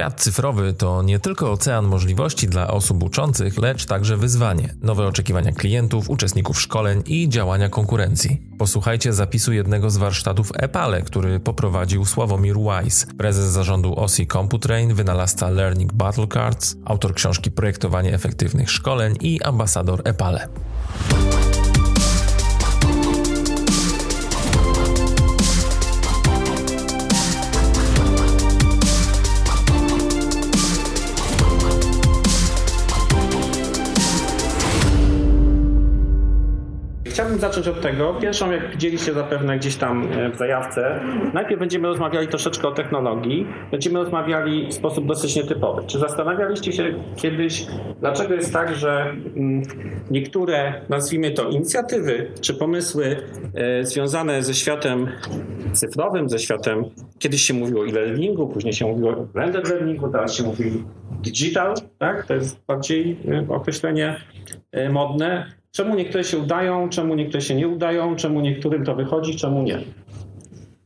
Świat cyfrowy to nie tylko ocean możliwości dla osób uczących, lecz także wyzwanie, nowe oczekiwania klientów, uczestników szkoleń i działania konkurencji. Posłuchajcie zapisu jednego z warsztatów Epale, który poprowadził Sławomir Wise, prezes zarządu OSI CompuTrain, wynalazca Learning Battle Cards, autor książki Projektowanie efektywnych szkoleń i ambasador Epale. Zacząć od tego. Pierwszą, jak widzieliście zapewne gdzieś tam e, w zajawce, najpierw będziemy rozmawiali troszeczkę o technologii. Będziemy rozmawiali w sposób dosyć nietypowy. Czy zastanawialiście się kiedyś, dlaczego jest tak, że mm, niektóre, nazwijmy to, inicjatywy czy pomysły e, związane ze światem cyfrowym, ze światem, kiedyś się mówiło e-learningu, później się mówiło blended learningu, teraz się mówi digital, tak? To jest bardziej e, określenie modne Czemu niektóre się udają, czemu niektóre się nie udają, czemu niektórym to wychodzi, czemu nie?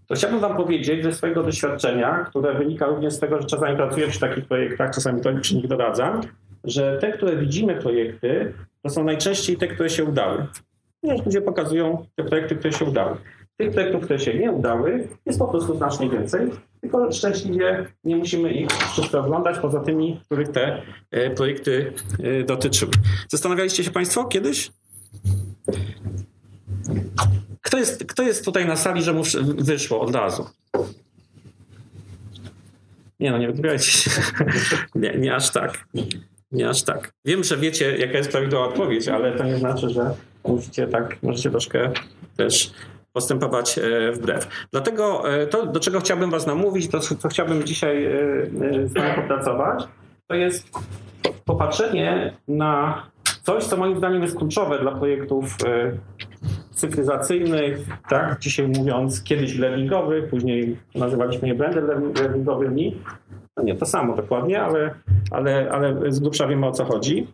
To chciałbym Wam powiedzieć ze swojego doświadczenia, które wynika również z tego, że czasami pracuję przy takich projektach, czasami to przy nich doradzam, że te, które widzimy projekty, to są najczęściej te, które się udały. Ludzie pokazują te projekty, które się udały. Tych projektów, które się nie udały, jest po prostu znacznie więcej, tylko szczęśliwie nie musimy ich wszystko oglądać, poza tymi, których te e, projekty e, dotyczyły. Zastanawialiście się Państwo kiedyś? Kto jest, kto jest tutaj na sali, że mu wyszło od razu? Nie no, nie wybierajcie się. Nie, nie aż tak. Nie aż tak. Wiem, że wiecie, jaka jest prawidłowa odpowiedź, ale to nie znaczy, że musicie tak, możecie troszkę też postępować e, wbrew. Dlatego e, to, do czego chciałbym Was namówić, to co chciałbym dzisiaj e, z Wami popracować, to jest popatrzenie na coś, co moim zdaniem jest kluczowe dla projektów cyfryzacyjnych, tak, dzisiaj mówiąc kiedyś learningowych, później nazywaliśmy je blended learningowymi. No nie to samo dokładnie, ale, ale, ale z grubsza wiemy o co chodzi.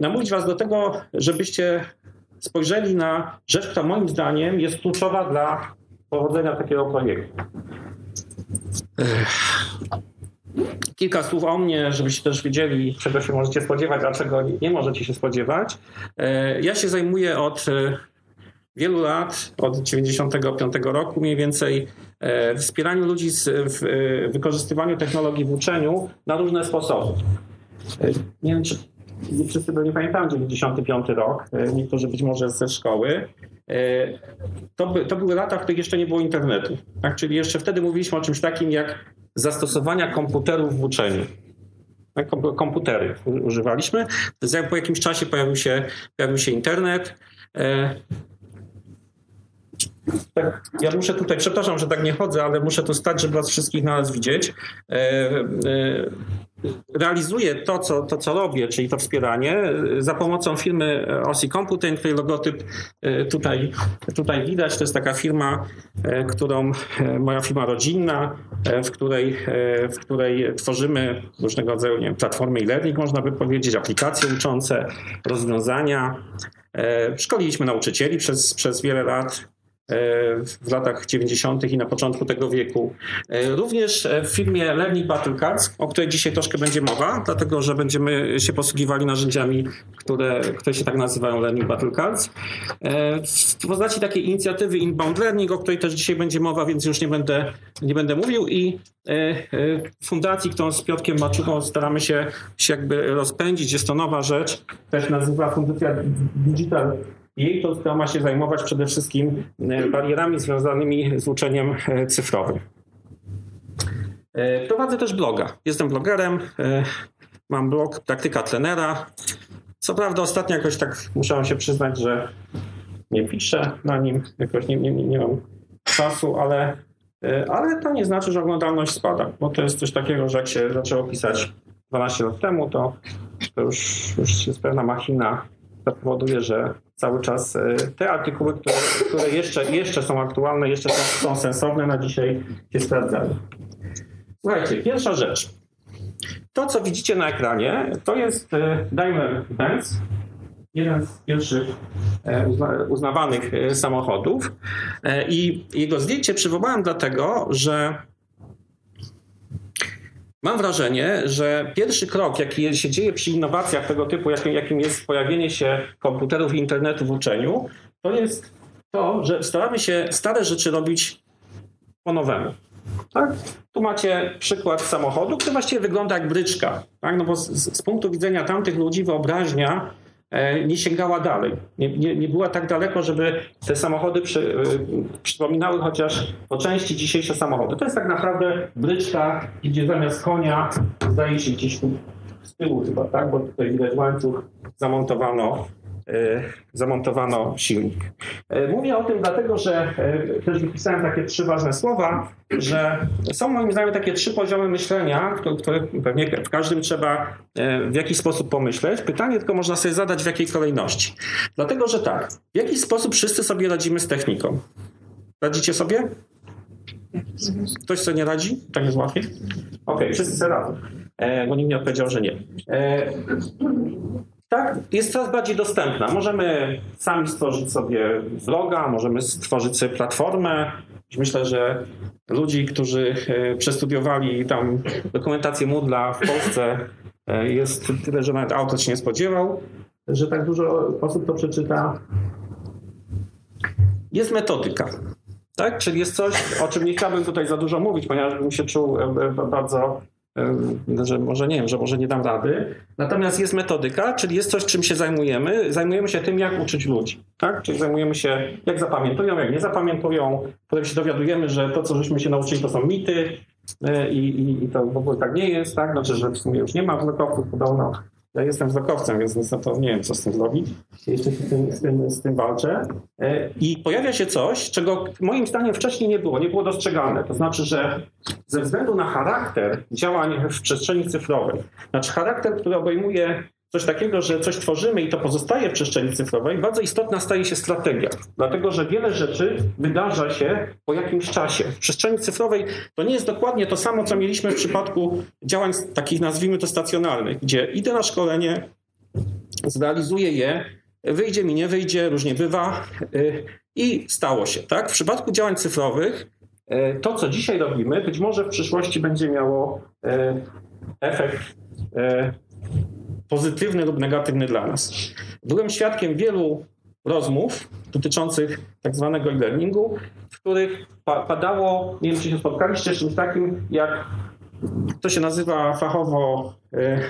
Namówić Was do tego, żebyście spojrzeli na rzecz, która moim zdaniem jest kluczowa dla powodzenia takiego projektu. Kilka słów o mnie, żebyście też wiedzieli, czego się możecie spodziewać, a czego nie możecie się spodziewać. E, ja się zajmuję od e, wielu lat, od 95 roku mniej więcej, e, wspieraniu ludzi w wykorzystywaniu technologii w uczeniu na różne sposoby. Nie wiem, czy wszyscy nie pamiętają 95 rok, e, niektórzy być może ze szkoły. E, to, to były lata, w których jeszcze nie było internetu. Tak? Czyli jeszcze wtedy mówiliśmy o czymś takim jak zastosowania komputerów w uczeniu. Tak? Komputery używaliśmy. Po jakimś czasie pojawił się, pojawił się internet. E, tak, ja muszę tutaj, przepraszam, że tak nie chodzę, ale muszę tu stać, żeby was wszystkich na nas widzieć realizuję to co, to, co robię, czyli to wspieranie, za pomocą firmy OSI Computing, której logotyp e, tutaj, tutaj widać. To jest taka firma, e, którą e, moja firma rodzinna, w której, w której tworzymy różnego rodzaju nie wiem, platformy e-learning, można by powiedzieć, aplikacje uczące, rozwiązania. Szkoliliśmy nauczycieli przez, przez wiele lat w latach 90. i na początku tego wieku. E, również w firmie Learning Battle Cards, o której dzisiaj troszkę będzie mowa, dlatego że będziemy się posługiwali narzędziami, które, które się tak nazywają Learning Battle Cards. E, w postaci takiej inicjatywy Inbound Learning, o której też dzisiaj będzie mowa, więc już nie będę, nie będę mówił i e, fundacji, którą z Piotkiem Maczuką staramy się, się jakby rozpędzić. Jest to nowa rzecz, też nazywa Fundacja Digital jej to, ma się zajmować przede wszystkim e, barierami związanymi z uczeniem e, cyfrowym. E, prowadzę też bloga. Jestem blogerem. Mam blog Praktyka Trenera. Co prawda ostatnio jakoś tak muszę się przyznać, że nie piszę na nim, jakoś nie, nie, nie mam czasu, ale, ale to nie znaczy, że oglądalność spada, bo to jest coś takiego, że jak się zaczęło pisać 12 lat temu, to, to już, już jest pewna machina, która powoduje, że cały czas e, te artykuły, które, które jeszcze, jeszcze są aktualne, jeszcze są, są sensowne, na dzisiaj się sprawdzają. Słuchajcie, pierwsza rzecz. To, co widzicie na ekranie, to jest e, Daimler Benz, jeden z pierwszych e, uznawanych samochodów. I jego zdjęcie przywołałem dlatego, że mam wrażenie, że pierwszy krok, jaki się dzieje przy innowacjach tego typu, jakim, jest pojawienie się komputerów i internetu w uczeniu, to jest to, że staramy się stare rzeczy robić po nowemu. Tak? Tu macie przykład samochodu, który właściwie wygląda jak bryczka. Tak? No bo z, z punktu widzenia tamtych ludzi wyobraźnia nie sięgała dalej. Nie, nie, nie, była tak daleko, żeby te samochody przy, e, przypominały chociaż po części dzisiejsze samochody. To jest tak naprawdę bryczka, gdzie zamiast konia zdaje się gdzieś tu z tyłu chyba, tak? bo tutaj widać łańcuch zamontowano E, zamontowano silnik. E, mówię o tym dlatego, że e, też wypisałem takie trzy ważne słowa, że są moim zdaniem takie trzy poziomy myślenia, które pewnie w każdym trzeba w jakiś sposób pomyśleć. Pytanie tylko można sobie zadać w jakiej kolejności. Dlatego, że tak, w jaki sposób wszyscy sobie radzimy z techniką? Radzicie sobie? Ktoś sobie nie radzi? Tak jest łatwiej? Okej, okay, wszyscy radzą. bo nikt nie odpowiedział, że nie tak, jest coraz bardziej dostępna. Możemy sami stworzyć sobie vloga, możemy stworzyć sobie platformę. Myślę, że ludzi, którzy e, przestudiowali tam dokumentację Moodla w Polsce e, jest tyle, że nawet autor się nie spodziewał, że tak dużo osób to przeczyta. Jest metodyka. Tak? Czyli jest coś, o czym nie chciałbym tutaj za dużo mówić, ponieważ bym się czuł e, bardzo że może nie wiem, że może nie dam rady. Natomiast jest metodyka, czyli jest coś, czym się zajmujemy. Zajmujemy się tym, jak uczyć ludzi. Tak? Czyli zajmujemy się, jak zapamiętują, jak nie zapamiętują. Potem się dowiadujemy, że to, co żeśmy się nauczyli, to są mity e, i, i, i to w ogóle tak nie jest. Tak? Znaczy, że w sumie już nie ma wzrokowców podobno. Ja jestem wzrokowcem, więc niestety nie wiem, co z tym zrobić. Jeszcze z tym, z tym, z tym walczę. E, I pojawia się coś, czego moim zdaniem wcześniej nie było, nie było dostrzegalne. To znaczy, że ze względu na charakter działań w przestrzeni cyfrowej, znaczy charakter, który obejmuje coś takiego, że coś tworzymy i to pozostaje w przestrzeni cyfrowej, bardzo istotna staje się strategia. Dlatego, że wiele rzeczy wydarza się po jakimś czasie. W przestrzeni cyfrowej to nie jest dokładnie to samo, co mieliśmy w przypadku działań takich, nazwijmy to, stacjonarnych, gdzie idę na szkolenie, zrealizuję je, wyjdzie mi, nie wyjdzie, różnie bywa y, i stało się. Tak? W przypadku działań cyfrowych y, to, co dzisiaj robimy, być może w przyszłości będzie miało y, efekt pozytywny lub negatywny dla nas. Byłem świadkiem wielu rozmów dotyczących tak zwanego e-learningu, w których padało, nie wiem czy się spotkaliście z czymś takim, jak to się nazywa fachowo y,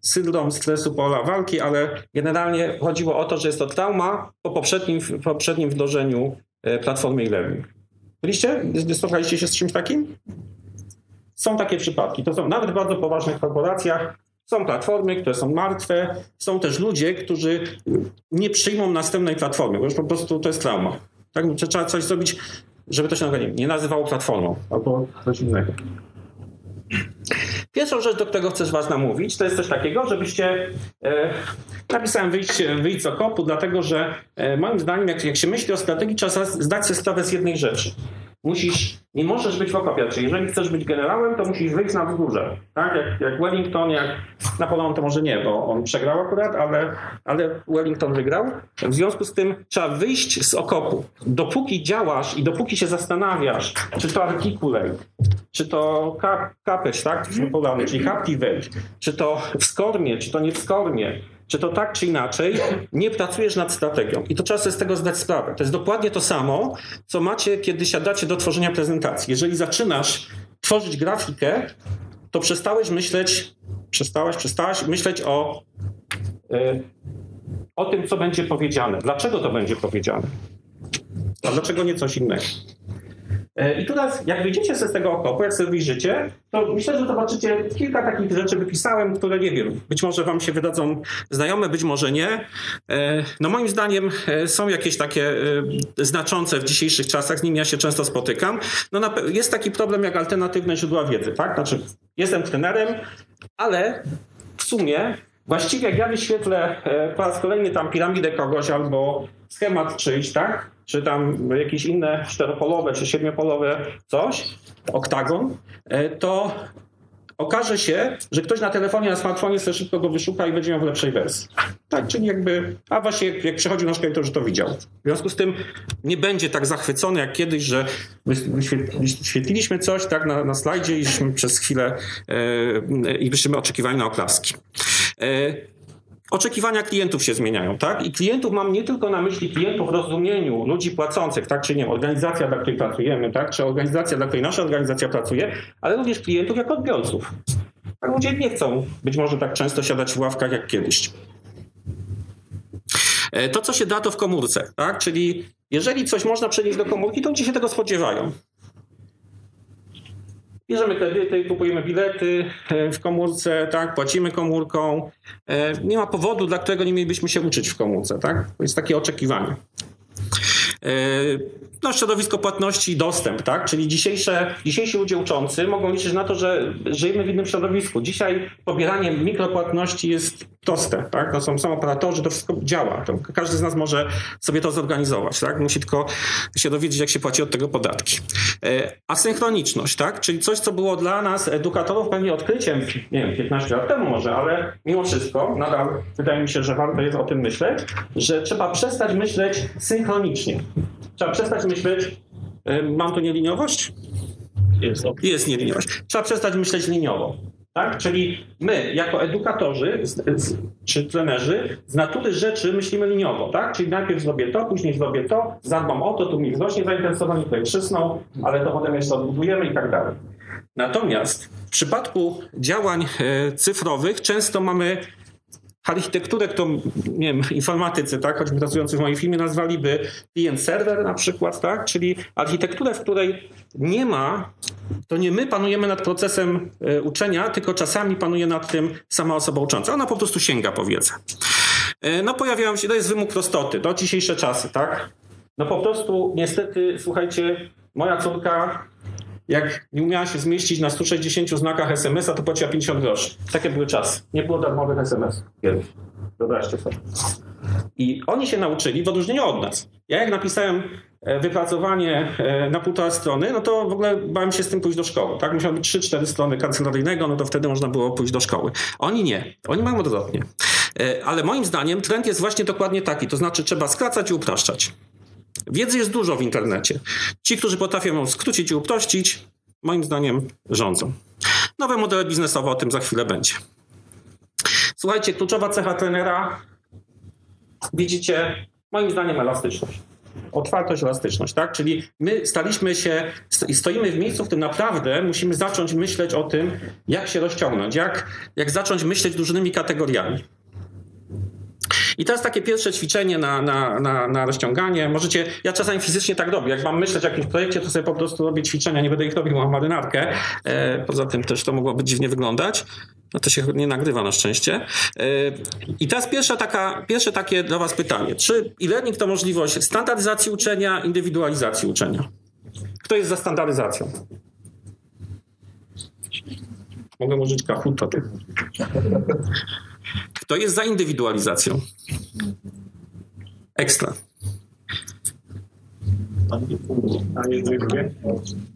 syndrom stresu pola walki, ale generalnie chodziło o to, że jest to trauma po poprzednim, poprzednim wdrożeniu e, platformy e-learning. Byliście? Spotkaliście się z czymś takim? Są takie przypadki. To są nawet w bardzo poważnych korporacjach. Są platformy, które są martwe, są też ludzie, którzy nie przyjmą następnej platformy, bo już po prostu to jest trauma. Tak? Trzeba coś zrobić, żeby to się nie nazywało platformą albo coś innego. Pierwszą rzecz, do którego chcesz Was namówić, to jest coś takiego, żebyście. E, napisałem wyjść, wyjść z okopu, dlatego że e, moim zdaniem, jak, jak się myśli o strategii, trzeba zdać sobie sprawę z jednej rzeczy musisz, nie możesz być w. Czyli jeżeli chcesz być generałem, to musisz wyjść na wzgórze. Tak? Jak, jak Wellington, jak Napoleon to może nie, bo on przegrał akurat, ale, ale Wellington wygrał. W związku z tym trzeba wyjść z okopu. Dopóki działasz i dopóki się zastanawiasz, czy to articulate, czy to kapeć, tak? czyli captivate, czy to w skormie, czy to nie w skormie, czy to tak czy inaczej nie pracujesz nad strategią. I to trzeba sobie z tego zdać sprawę. To jest dokładnie to samo, co macie, kiedy siadacie do tworzenia prezentacji. Jeżeli zaczynasz tworzyć grafikę, to przestałeś myśleć, przestałaś, przestałaś myśleć o, yy, o tym, co będzie powiedziane. Dlaczego to będzie powiedziane? A dlaczego nie coś innego? E, I teraz, jak wyjdziecie z tego okopu, jak sobie wyjrzycie, to myślę, że zobaczycie kilka takich rzeczy wypisałem, które nie wiem, być może wam się wydadzą znajome, być może nie. E, no moim zdaniem e, są jakieś takie znaczące w dzisiejszych czasach, z nimi ja się często spotykam. No jest taki problem jak alternatywne źródła wiedzy, tak? Znaczy, jestem trenerem, ale w sumie właściwie jak ja wyświetlę po raz kolejny tam piramidę kogoś albo schemat czyjś, tak? Czy tam jakieś inne czteropolowe, czy siedmiopolowe coś, oktagon, e, to okaże się, że ktoś na telefonie, na smartfonie sobie szybko go wyszuka i będzie miał w lepszej wersji. Tak, czyli jakby, a właśnie jak, jak przechodził nasz klient, to już to widział. W związku z tym nie będzie tak zachwycony jak kiedyś, że wyświetliliśmy coś tak na, na slajdzie i przez chwilę e, i byśmy oczekiwali na oklaski. E, oczekiwania klientów się zmieniają, tak? I klientów mam nie tylko na myśli klientów w rozumieniu ludzi płacących, tak? Czy nie organizacja, dla której pracujemy, tak? Czy organizacja, dla której nasza organizacja pracuje, ale również klientów jako odbiorców. Tak, ludzie nie chcą być może tak często siadać w ławkach jak kiedyś. E, to, co się da, to w komórce, tak? Czyli jeżeli coś można przenieść do komórki, to ludzie się tego spodziewają. Bierzemy kredyty, kupujemy bilety e, w komórce, tak, płacimy komórką. E, nie ma powodu, dla którego nie mielibyśmy się uczyć w komórce, tak? To jest takie oczekiwanie. E, no, środowisko płatności i dostęp, tak? Czyli dzisiejsze, dzisiejsi ludzie uczący mogą liczyć na to, że żyjemy w innym środowisku. Dzisiaj pobieranie mikropłatności jest proste, tak? To są, są operatorzy, to wszystko działa. To każdy z nas może sobie to zorganizować, tak? Musi tylko się dowiedzieć, jak się płaci od tego podatki. E, asynchroniczność, tak? Czyli coś, co było dla nas, edukatorów, pewnie odkryciem, nie wiem, 15 lat temu może, ale mimo wszystko, nadal wydaje mi się, że warto jest o tym myśleć, że trzeba przestać myśleć synchronicznie. Trzeba przestać myśleć, e, mam tu nieliniowość? Jest, jest nieliniowość. Trzeba przestać myśleć liniowo. Tak? Czyli my, jako edukatorzy czy trenerzy, z natury rzeczy myślimy liniowo. Tak? Czyli najpierw zrobię to, później zrobię to, zadbam o to, tu mi wzrośnie zainteresowanie, tutaj przysną, ale to potem jeszcze odbudujemy i tak dalej. Natomiast w przypadku działań e, cyfrowych często mamy architekturę, którą nie wiem, informatycy, tak, choćby pracujący w moim filmie nazwaliby client server na przykład, tak, czyli architekturę, w której nie ma, to nie my panujemy nad procesem e, uczenia, tylko czasami panuje nad tym sama osoba ucząca. Ona po prostu sięga po wiedzę. E, no pojawiają się, to jest wymóg prostoty, to dzisiejsze czasy, tak. No po prostu niestety, słuchajcie, moja córka jak nie umiała się zmieścić na 160 znakach SMS-a, to płaciła 50 groszy. Takie były czasy. Nie było darmowych SMS kiedyś. Wyobraźcie sobie. I oni się nauczyli w odróżnieniu od nas. Ja jak napisałem e, wypracowanie e, na półtora strony, no to w ogóle bałem się z tym pójść do szkoły. Tak, musiało być 3-4 strony kancelaryjnego, no to wtedy można było pójść do szkoły. Oni nie. Oni mają odwrotnie. E, ale moim zdaniem trend jest właśnie dokładnie taki. To znaczy trzeba skracać i upraszczać. Wiedzy jest dużo w internecie. Ci, którzy potrafią ją skrócić i uprościć, moim zdaniem rządzą. Nowe modele biznesowe, o tym za chwilę będzie. Słuchajcie, kluczowa cecha trenera, widzicie, moim zdaniem elastyczność. Otwartość, elastyczność, tak? Czyli my staliśmy się i stoimy w miejscu, w którym naprawdę musimy zacząć myśleć o tym, jak się rozciągnąć, jak, jak zacząć myśleć różnymi kategoriami. I teraz takie pierwsze ćwiczenie na, na, na, na rozciąganie. Możecie, ja czasami fizycznie tak robię. Jak mam myśleć o jakimś projekcie, to sobie po prostu robię ćwiczenia, nie będę ich robił, mam marynarkę. E, poza tym też to mogłoby dziwnie wyglądać. No to się nie nagrywa na szczęście. E, I teraz pierwsza taka, pierwsze takie dla Was pytanie. Czy e-learning to możliwość standaryzacji uczenia, indywidualizacji uczenia? Kto jest za standaryzacją? Mogę użyć kahuta. Kto jest za indywidualizacją? Ekstra.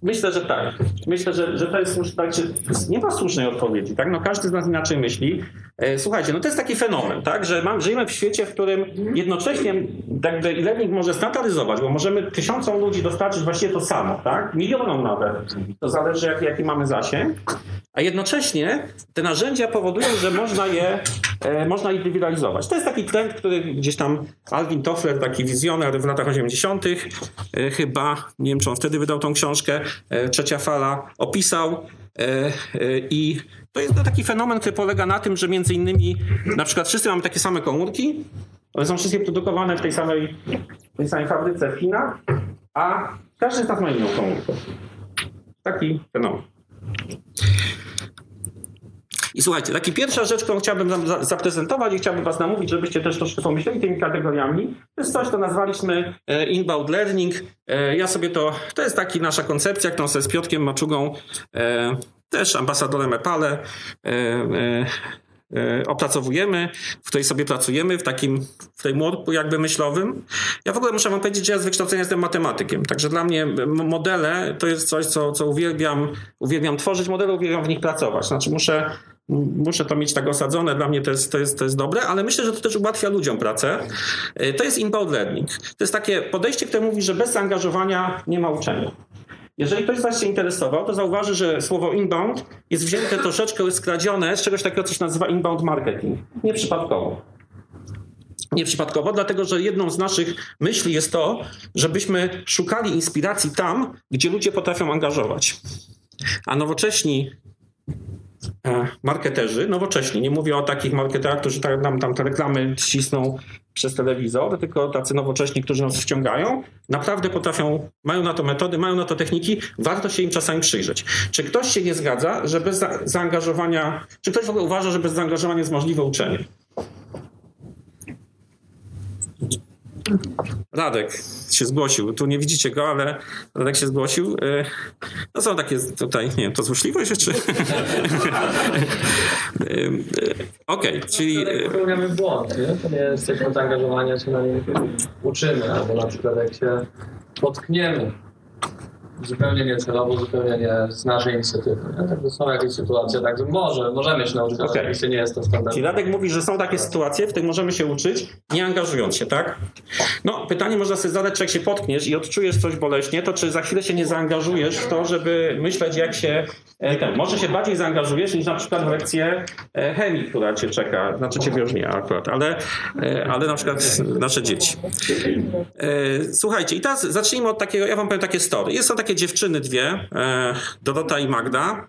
Myślę, że tak. Myślę, że, że to jest znaczy, nie ma słusznej odpowiedzi, tak? No każdy z nas inaczej myśli. E, słuchajcie, no to jest taki fenomen, tak? Że mam, żyjemy w świecie, w którym jednocześnie jakby e-learning może standaryzować, bo możemy tysiącom ludzi dostarczyć właściwie to samo, tak? Milionom nawet. To zależy, jaki, jaki mamy zasięg. A jednocześnie te narzędzia powodują, że można je e, można indywidualizować. To jest taki trend, który gdzieś tam Alvin Toffler, taki wizjoner w latach 80., e, chyba, nie wiem czy on wtedy wydał tą książkę, e, Trzecia Fala, opisał. E, e, I to jest taki fenomen, który polega na tym, że między innymi na przykład wszyscy mamy takie same komórki, one są wszystkie produkowane w tej samej, w tej samej fabryce w Chinach, a każdy z nas ma inną komórkę. Taki fenomen. I słuchajcie, taka pierwsza rzecz, którą chciałbym zaprezentować i chciałbym Was namówić, żebyście też troszkę pomyśleli tymi kategoriami, to jest coś, co nazwaliśmy e, inbound learning. E, ja sobie to, to jest taki nasza koncepcja, którą sobie z Piotkiem Maczugą, e, też ambasadorem EPALE, opracowujemy, w której sobie pracujemy, w takim frameworku jakby myślowym. Ja w ogóle muszę wam powiedzieć, że ja z wykształcenia jestem matematykiem, także dla mnie modele to jest coś, co, co uwielbiam, uwielbiam tworzyć modele, uwielbiam w nich pracować. Znaczy muszę muszę to mieć tak osadzone, dla mnie to jest, to, jest, to jest dobre, ale myślę, że to też ułatwia ludziom pracę. E, to jest inbound learning. To jest takie podejście, które mówi, że bez zaangażowania nie ma uczenia. Jeżeli ktoś z Was się interesował, to zauważy, że słowo inbound jest wzięte troszeczkę skradzione z czegoś takiego, co się nazywa inbound marketing. Nieprzypadkowo. Nieprzypadkowo, dlatego że jedną z naszych myśli jest to, żebyśmy szukali inspiracji tam, gdzie ludzie potrafią angażować. A nowocześni marketerzy, nowocześni, nie mówię o takich marketerach, którzy tam, tam, tam te reklamy ścisną przez telewizor, tylko tacy nowocześni, którzy nas wciągają, naprawdę potrafią, mają na to metody, mają na to techniki, warto się im czasami przyjrzeć. Czy ktoś się nie zgadza, że bez zaangażowania, czy ktoś w ogóle uważa, że bez zaangażowania jest możliwe uczenie? Radek się zgłosił. Tu nie widzicie go, ale Radek się zgłosił. No są takie tutaj, nie wiem, to złośliwość czy... E, okej, okay, czyli... Popełniamy błąd, nie? To nie jesteśmy zaangażowani, się na nim uczymy, albo na przykład jak się potkniemy zupełnie niecelowo, zupełnie nie z naszej inicjatywy. Także są jakieś sytuacje, także może, możemy się nauczyć, okay. ale nie jest to standard. Czyli Radek mówi, że są takie sytuacje, w których możemy się uczyć, nie angażując się, tak? No, pytanie można sobie zadać, czy jak się potkniesz i odczujesz coś boleśnie, to czy za chwilę się nie zaangażujesz w to, żeby myśleć, jak się e, ten, może się bardziej zaangażujesz niż na przykład w lekcję e, chemii, która cię czeka, znaczy ciebie już nie akurat, ale, e, ale na przykład nasze dzieci. Słuchajcie, i teraz zacznijmy od takiego, ja wam powiem takie story. Jest to takie dziewczyny dwie, Dorota i Magda,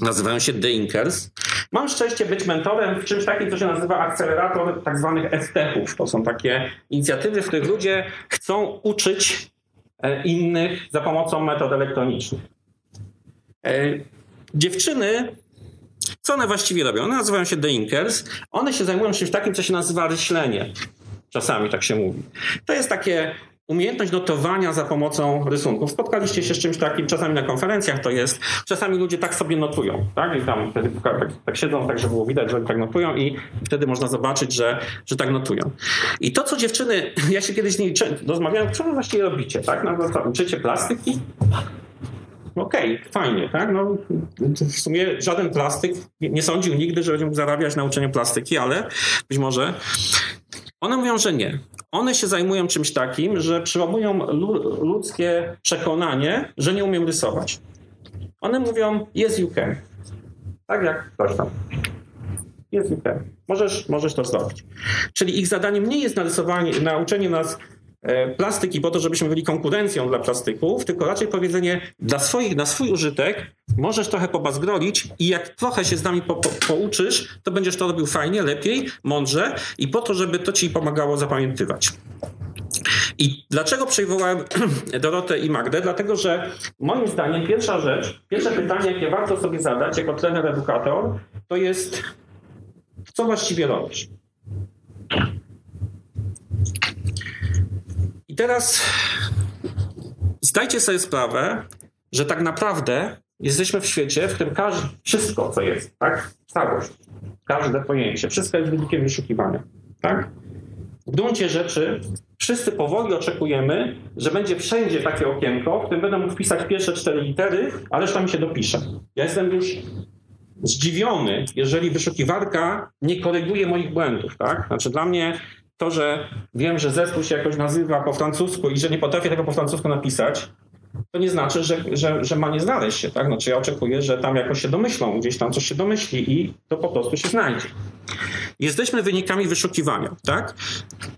nazywają się The Inkers. Mam szczęście być mentorem w czymś takim, co się nazywa akcelerator tak zwanych FTechów. To są takie inicjatywy, w których ludzie chcą uczyć innych za pomocą metod elektronicznych. Dziewczyny co one właściwie robią? One nazywają się The Inkers. One się zajmują czymś takim, co się nazywa ryślenie. Czasami tak się mówi. To jest takie umiejętność notowania za pomocą rysunków. Spotkaliście się z czymś takim, czasami na konferencjach to jest, czasami ludzie tak sobie notują, tak? I tam wtedy tak, tak siedzą, tak, żeby było widać, że tak notują i wtedy można zobaczyć, że, że tak notują. I to, co dziewczyny, ja się kiedyś z nimi rozmawiałem, co wy właściwie robicie, tak? No, to uczycie plastyki? Okej, okay, fajnie, tak? No, w sumie żaden plastyk nie sądził nigdy, że będzie mógł zarabiać na uczeniu plastyki, ale być może one mówią, że nie. One się zajmują czymś takim, że przełamują ludzkie przekonanie, że nie umiem rysować. One mówią, yes you can. Tak jak ktoś tam. Yes you. Możesz, możesz to zrobić. Czyli ich zadaniem nie jest narysowanie, nauczenie nas plastyki po to, żebyśmy byli konkurencją dla plastyków, tylko raczej powiedzenie dla swoich, na swój użytek możesz trochę pobazgrolić i jak trochę się z nami po, po, pouczysz, to będziesz to robił fajnie, lepiej, mądrze i po to, żeby to ci pomagało zapamiętywać. I dlaczego przywołałem Dorotę i Magdę? Dlatego, że moim zdaniem pierwsza rzecz, pierwsze pytanie, jakie warto sobie zadać jako trener, edukator, to jest co właściwie robisz? I teraz zdajcie sobie sprawę, że tak naprawdę jesteśmy w świecie, w którym każde, wszystko, co jest, tak? Całość, każde pojęcie, wszystko jest wynikiem wyszukiwania, tak? W gruncie rzeczy wszyscy powoli oczekujemy, że będzie wszędzie takie okienko, w którym będę mógł wpisać pierwsze cztery litery, a reszta mi się dopisze. Ja jestem już zdziwiony, jeżeli wyszukiwarka nie koryguje moich błędów, tak? Znaczy dla mnie to, że wiem, że zespół się jakoś nazywa po francusku i że nie potrafię tego po francusku napisać, to nie znaczy, że, że, że ma nie znaleźć się, tak? Znaczy ja oczekuję, że tam jakoś się domyślą, gdzieś tam coś się domyśli i to po prostu się znajdzie. Jesteśmy wynikami wyszukiwania, tak?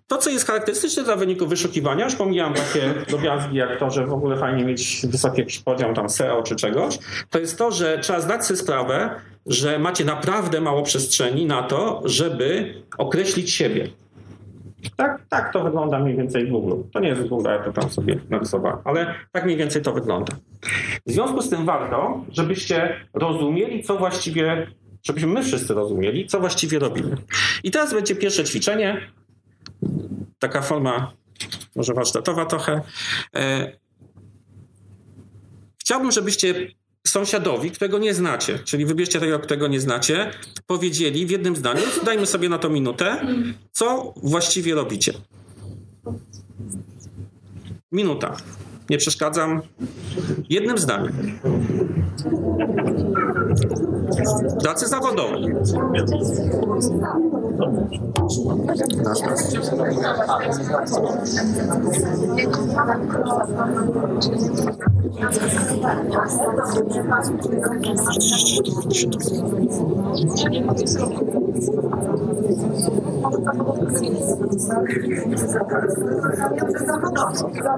To, co jest charakterystyczne dla wyników wyszukiwania, już pomijam takie drobiazgi jak to, że w ogóle fajnie mieć wysoki jakiś poziom tam SEO czy czegoś, to jest to, że trzeba zdać sobie sprawę, że macie naprawdę mało przestrzeni na to, żeby określić siebie. Tak, tak to wygląda mniej więcej w Google. To nie jest Google, ja to tam sobie narysowałem, ale tak mniej więcej to wygląda. W związku z tym warto, żebyście rozumieli, co właściwie, żebyśmy my wszyscy rozumieli, co właściwie robimy. I teraz będzie pierwsze ćwiczenie, taka forma może warsztatowa trochę. E, chciałbym, żebyście sąsiadowi, którego nie znacie, czyli wybierzcie tego, którego nie znacie, powiedzieli w jednym zdaniu, dajmy sobie na to minutę, co właściwie robicie. Minuta. Nie przeszkadzam. Jednym zdaniem. Pracy zawodowej.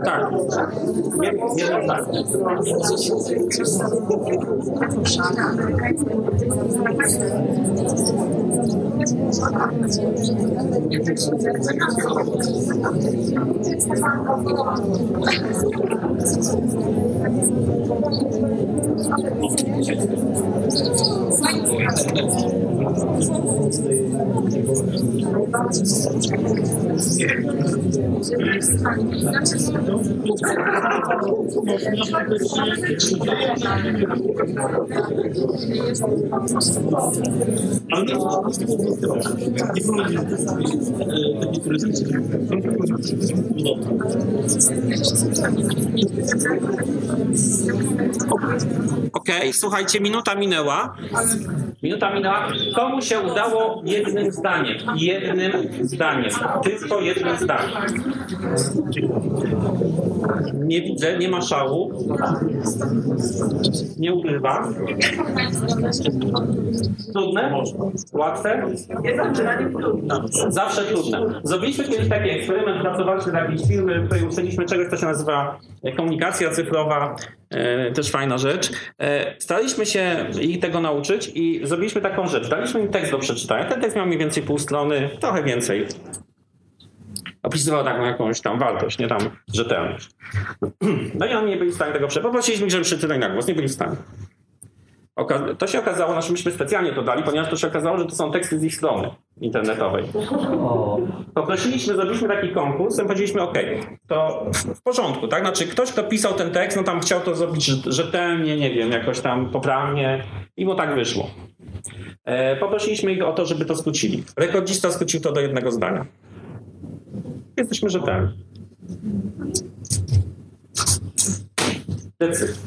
Tak. Nie, nie tak. Okej, słuchajcie, minuta minęła. Minuta minęła. Komu się udało jednym zdaniem? Jednym zdaniem. Tylko jednym zdaniem. Nie widzę, nie ma szału. Nie ugrywa. Trudne? Łatwe? Zawsze trudne. Zrobiliśmy kiedyś taki eksperyment, pracowaliśmy dla jakiejś firmy, w której uczyliśmy czegoś, co się nazywa komunikacja cyfrowa. E, też fajna rzecz. E, staraliśmy się ich tego nauczyć i zrobiliśmy taką rzecz. Daliśmy im tekst do przeczytania. Ten tekst miał mniej więcej pół strony, trochę więcej. Opisywał taką jakąś tam wartość, nie tam rzetelność. No i oni nie byli w stanie tego przeczytać. Poprosiliśmy ich, żeby przeczytali na głos. Nie byli w stanie. To się okazało, znaczy myśmy specjalnie to dali, ponieważ to się okazało, że to są teksty z ich strony internetowej. Poprosiliśmy, zrobiliśmy taki konkurs i powiedzieliśmy, OK, to w porządku, tak? Znaczy ktoś, kto pisał ten tekst, no tam chciał to zrobić rzetelnie, nie wiem, jakoś tam poprawnie i mu tak wyszło. E, poprosiliśmy ich o to, żeby to skrócili. Rekordzista skrócił to do jednego zdania. Jesteśmy rzetelni. Decyd.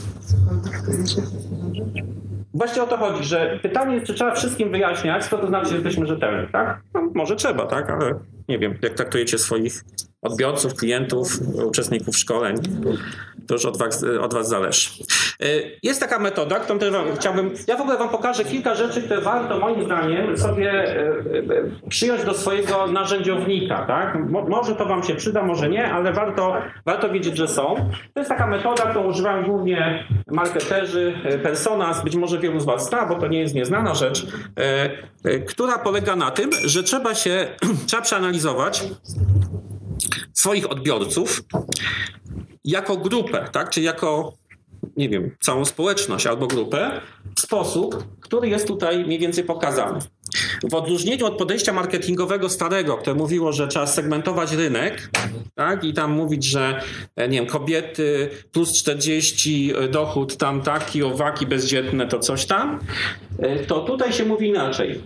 Właśnie o to chodzi, że pytanie jest, czy trzeba wszystkim wyjaśniać, co to znaczy, że jesteśmy rzetelni, tak? No, może trzeba, tak, ale nie wiem, jak traktujecie swoich odbiorców, klientów, uczestników szkoleń. To już od was, od was zależy. Jest taka metoda, którą też wam chciałbym. Ja w ogóle wam pokażę kilka rzeczy, które warto moim zdaniem sobie przyjąć do swojego narzędziownika. Tak? Może to wam się przyda, może nie, ale warto, warto wiedzieć, że są. To jest taka metoda, którą używają głównie marketerzy, personas, być może wielu z was zna, bo to nie jest nieznana rzecz, która polega na tym, że trzeba się, trzeba przeanalizować swoich odbiorców jako grupę, tak? czy jako, nie wiem, całą społeczność albo grupę w sposób, który jest tutaj mniej więcej pokazany. W odróżnieniu od podejścia marketingowego starego, które mówiło, że trzeba segmentować rynek tak? i tam mówić, że nie wiem, kobiety plus 40 dochód tam taki, owaki bezdzietne to coś tam, to tutaj się mówi inaczej.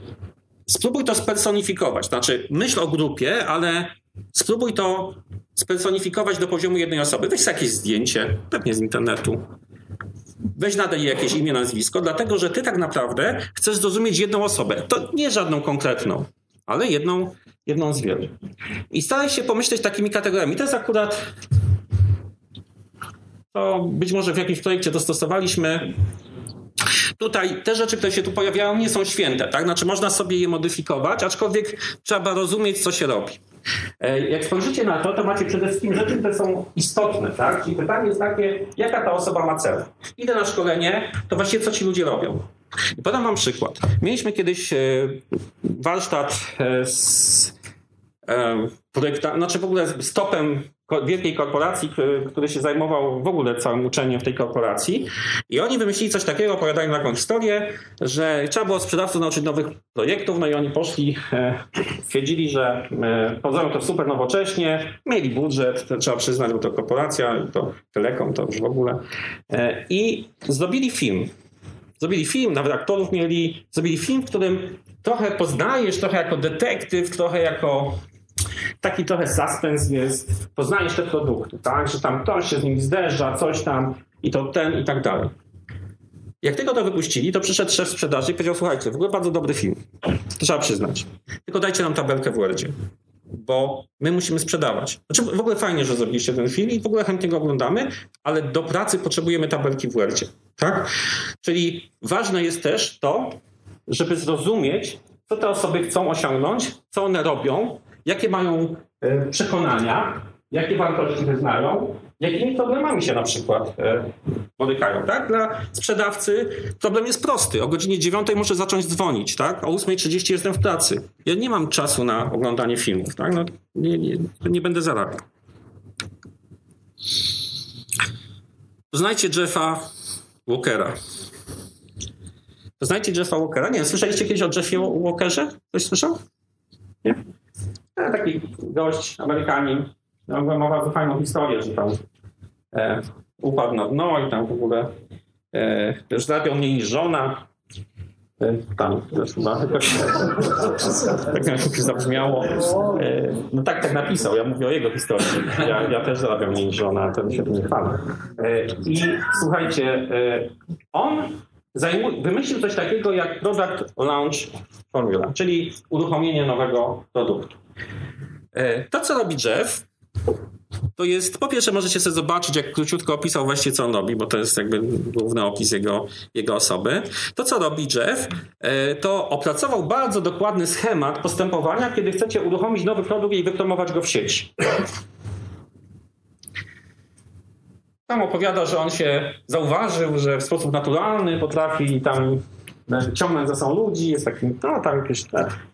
Spróbuj to spersonifikować, znaczy myśl o grupie, ale Spróbuj to spersonifikować do poziomu jednej osoby. Weź jakieś zdjęcie, pewnie z internetu. Weź nadaj jakieś imię, nazwisko, dlatego że ty tak naprawdę chcesz zrozumieć jedną osobę. To nie żadną konkretną, ale jedną, jedną z wielu. I staraj się pomyśleć takimi kategoriami. To jest akurat. To być może w jakimś projekcie dostosowaliśmy. Tutaj te rzeczy, które się tu pojawiają, nie są święte, tak? Znaczy można sobie je modyfikować, aczkolwiek trzeba rozumieć, co się robi. Jak spojrzycie na to, to macie przede wszystkim rzeczy, które są istotne, tak? Czyli pytanie jest takie, jaka ta osoba ma cel? Idę na szkolenie, to właściwie co ci ludzie robią? I podam wam przykład. Mieliśmy kiedyś warsztat z projekta, znaczy w ogóle z topem wielkiej korporacji, który, się zajmował w ogóle całym uczeniem w tej korporacji. I oni wymyślili coś takiego, opowiadają taką historię, że trzeba było sprzedawców nauczyć nowych projektów, no i oni poszli, e, stwierdzili, że e, pozorują to super nowocześnie, mieli budżet, trzeba przyznać, bo to korporacja, to telekom, to już w ogóle. E, I zrobili film zrobili film, nawet aktorów mieli, zrobili film, w którym trochę poznajesz, trochę jako detektyw, trochę jako taki trochę suspens jest, poznajesz te produkty, tak, że tam ktoś się z nimi zderza, coś tam i to ten i tak dalej. Jak tylko to wypuścili, to przyszedł szef sprzedaży i powiedział, słuchajcie, w ogóle bardzo dobry film, trzeba przyznać, tylko dajcie nam tabelkę w Wordzie bo my musimy sprzedawać. Znaczy w ogóle fajnie, że zrobiliście ten film i w ogóle chętnie go oglądamy, ale do pracy potrzebujemy tabelki w Wordzie. Tak? Czyli ważne jest też to, żeby zrozumieć, co te osoby chcą osiągnąć, co one robią, jakie mają e, przekonania, jakie wartości wyznają, jakimi problemami się na przykład e, borykają. Tak? Dla sprzedawcy problem jest prosty. O godzinie 9 muszę zacząć dzwonić, tak? o 8.30 jestem w pracy. Ja nie mam czasu na oglądanie filmów. Tak? No, nie, nie, nie będę zarabiał. Poznajcie Jeffa Walkera. Poznajcie Jeffa Walkera? Nie, słyszeliście kiedyś o Jeffie Walkerze? Ktoś słyszał? Nie? E, taki gość, Amerykanin, no, ma bardzo fajną historię, że tam e, upadł na dno i tam w ogóle e, też zarabiał mniej niż żona. E, tam też chyba tak jak zabrzmiało. E, no tak, tak napisał. Ja mówię o jego historii. Ja, ja też zarabiam mniej niż żona, to się tym nie chwalę. E, I słuchajcie, e, on zajmuj, wymyślił coś takiego jak Product Launch Formula, czyli uruchomienie nowego produktu. E, to, co robi Jeff, to jest, po pierwsze możecie sobie zobaczyć, jak króciutko opisał właśnie co on robi, bo to jest jakby główny opis jego, jego osoby. To, co robi Jeff, e, to opracował bardzo dokładny schemat postępowania, kiedy chcecie uruchomić nowy produkt i wypromować go w sieci. Tam opowiada, że on się zauważył, że w sposób naturalny potrafi tam ciągnąć za sobą ludzi, jest takim, no tam jakieś,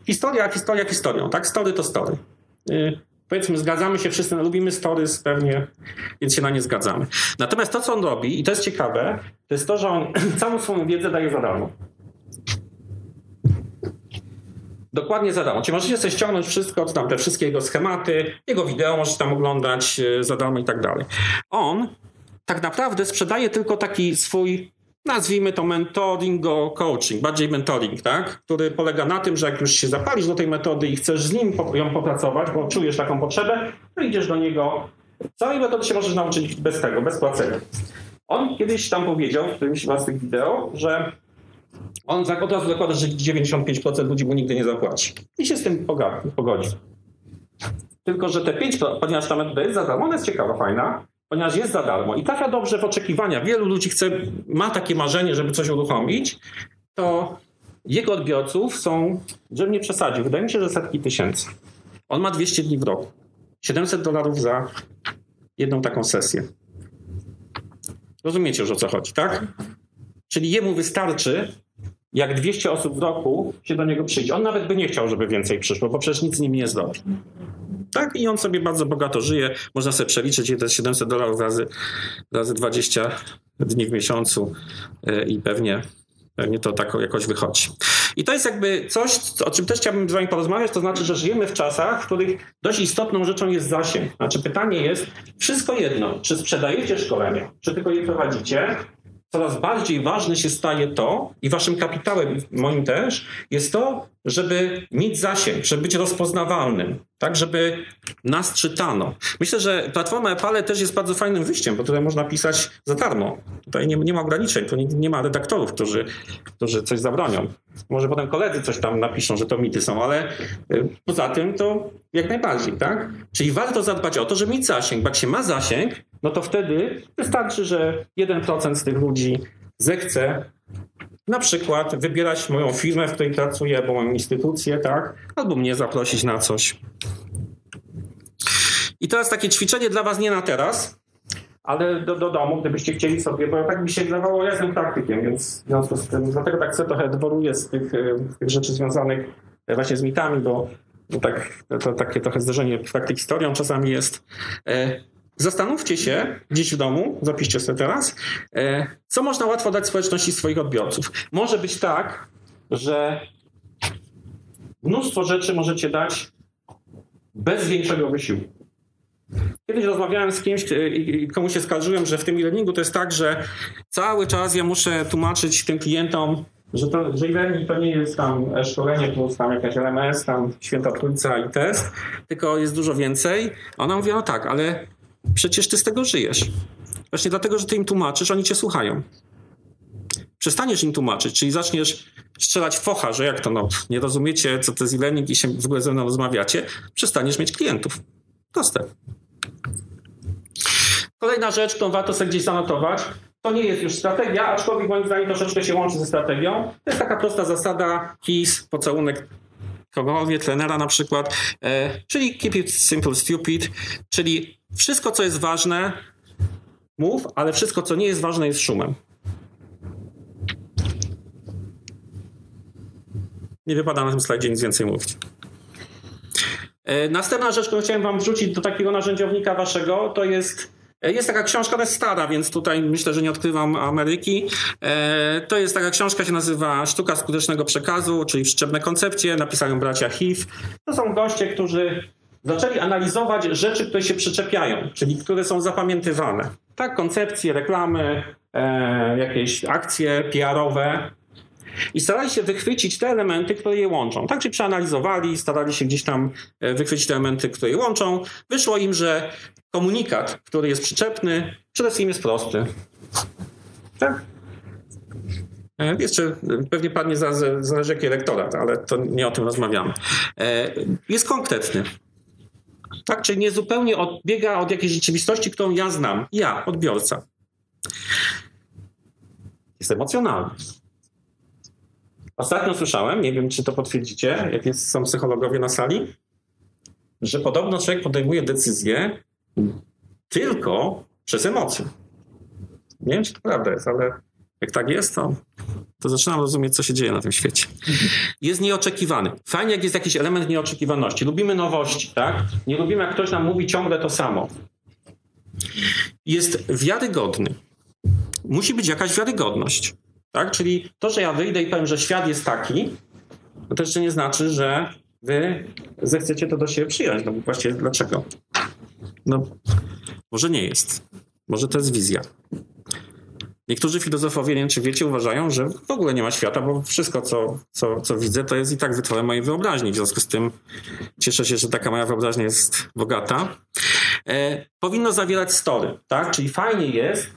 historia, historia historią, tak? Story to story. Powiedzmy, zgadzamy się wszyscy, no, lubimy stories pewnie, więc się na nie zgadzamy. Natomiast to, co on robi, i to jest ciekawe, to jest to, że on całą swoją wiedzę daje za darmo. Dokładnie za darmo. Czyli możecie sobie ściągnąć wszystko, tam te wszystkie jego schematy, jego wideo możecie tam oglądać e, za darmo i tak dalej. On tak naprawdę sprzedaje tylko taki swój nazwijmy to mentoring coaching, bardziej mentoring, tak? który polega na tym, że jak już się zapalisz do tej metody i chcesz z nim ją popracować, bo czujesz taką potrzebę, to idziesz do niego. Całej metody się możesz nauczyć bez tego, bez płacenia. On kiedyś tam powiedział w którymś z tych wideo, że on od razu zakłada, że 95% ludzi mu nigdy nie zapłaci. I się z tym pogodzi. Tylko, że te 5%, ponieważ ta metoda jest za darmo, ona jest ciekawa, fajna, ponieważ jest za darmo i trafia dobrze w oczekiwania. Wielu ludzi chce, ma takie marzenie, żeby coś uruchomić, to jego odbiorców są, żebym nie przesadził, wydaje mi się, że setki tysięcy. On ma 200 dni w roku. 700 dolarów za jedną taką sesję. Rozumiecie już o co chodzi, tak? Czyli jemu wystarczy, jak 200 osób w roku się do niego przyjdzie. On nawet by nie chciał, żeby więcej przyszło, bo przecież nic z nim nie zrobi. Tak, i on sobie bardzo bogato żyje. Można sobie przeliczyć, ile to jest 700 dolarów razy, razy 20 dni w miesiącu e, i pewnie, pewnie to tak jakoś wychodzi. I to jest jakby coś, o czym też chciałbym z wami porozmawiać, to znaczy, że żyjemy w czasach, w których dość istotną rzeczą jest zasięg. Znaczy pytanie jest, wszystko jedno, czy sprzedajecie szkolenie, czy tylko je prowadzicie, coraz bardziej ważne się staje to, i waszym kapitałem, moim też, jest to, żeby mieć zasięg, żeby być rozpoznawalnym, tak, żeby nas czytano. Myślę, że platforma Epale też jest bardzo fajnym wyjściem, bo tutaj można pisać za darmo. Tutaj nie, nie ma ograniczeń, tu nie, nie, ma redaktorów, którzy, którzy coś zabronią. Może potem koledzy coś tam napiszą, że to mity są, ale y, poza tym to jak najbardziej, tak? Czyli warto zadbać o to, żeby mieć zasięg, bo jak się ma zasięg, no to wtedy wystarczy, że 1% z tych ludzi zechce na przykład wybierać moją firmę, w której pracuję, albo moją instytucję, tak? Albo mnie zaprosić na coś. I teraz takie ćwiczenie dla was nie na teraz, ale do, do domu, gdybyście chcieli sobie, bo tak mi się wydawało, ja jestem praktykiem, więc w związku z tym, dlatego tak sobie trochę dworuję z tych, e, z tych rzeczy związanych e, właśnie z mitami, bo, bo tak, to, takie trochę zderzenie praktyk historią czasami jest. E, Zastanówcie się gdzieś w domu, zapiszcie sobie teraz, e, co można łatwo dać społeczności swoich odbiorców. Może być tak, że mnóstwo rzeczy możecie dać bez większego wysiłku. Kiedyś rozmawiałem z kimś i komu się skarżyłem, że w tym e-learningu to jest tak, że cały czas ja muszę tłumaczyć tym klientom, że, to, że e-learning to nie jest tam szkolenie plus tam jakaś LMS, tam święta trójca i test, tylko jest dużo więcej. Ona mówi, no tak, ale przecież ty z tego żyjesz. Właśnie dlatego, że ty im tłumaczysz, oni cię słuchają. Przestaniesz im tłumaczyć, czyli zaczniesz strzelać focha, że jak to no, nie rozumiecie, co to jest e-learning i się w ogóle ze mną rozmawiacie, przestaniesz mieć klientów. Proste. Kolejna rzecz, którą warto sobie gdzieś zanotować, to nie jest już strategia, aczkolwiek moim zdaniem troszeczkę się łączy ze strategią. To jest taka prosta zasada KISS, pocałunek kogokolwiek, trenera na przykład, e, czyli keep it simple, stupid, czyli wszystko, co jest ważne, mów, ale wszystko, co nie jest ważne, jest szumem. Nie wypada na tym slajdzie nic więcej mówić. E, następna rzecz, którą chciałem wam wrzucić do takiego narzędziownika waszego, to jest e, jest taka książka, to jest stara, więc tutaj myślę, że nie odkrywam Ameryki. E, to jest taka książka, się nazywa Sztuka skutecznego przekazu, czyli Wszczepne koncepcje, napisali bracia Heath. To są goście, którzy zaczęli analizować rzeczy, które się przyczepiają, czyli które są zapamiętywane. Tak, koncepcje, reklamy, jakieś akcje PR-owe, i starali się wychwycić te elementy, które je łączą. Tak, czyli przeanalizowali, starali się gdzieś tam e, wychwycić te elementy, które je łączą. Wyszło im, że komunikat, który jest przyczepny, przede wszystkim jest prosty. Tak? E, jeszcze e, pewnie padnie zależy jaki elektorat, ale to nie o tym rozmawiamy. Jest konkretny. Tak, czyli nie zupełnie odbiega od jakiejś rzeczywistości, którą ja znam. Ja, odbiorca. Jest emocjonalny. Ostatnio słyszałem, nie wiem czy to potwierdzicie, jak jest, są psychologowie na sali, że podobno człowiek podejmuje decyzję tylko przez emocje. Nie wiem, czy to prawda jest, ale jak tak jest, to, to zaczynam rozumieć, co się dzieje na tym świecie. Jest nieoczekiwany. Fajnie, jak jest jakiś element nieoczekiwaności. Lubimy nowości, tak? Nie lubimy, jak ktoś nam mówi ciągle to samo. Jest wiarygodny. Musi być jakaś wiarygodność. Tak? Czyli to, że ja wyjdę i powiem, że świat jest taki, to jeszcze nie znaczy, że wy zechcecie to do siebie przyjąć. No właściwie dlaczego? No, może nie jest. Może to jest wizja. Niektórzy filozofowie, nie wiem czy wiecie, uważają, że w ogóle nie ma świata, bo wszystko, co, co, co widzę, to jest i tak wytworem mojej wyobraźni. W związku z tym cieszę się, że taka moja wyobraźnia jest bogata. E, powinno zawierać story, tak? Czyli fajnie jest,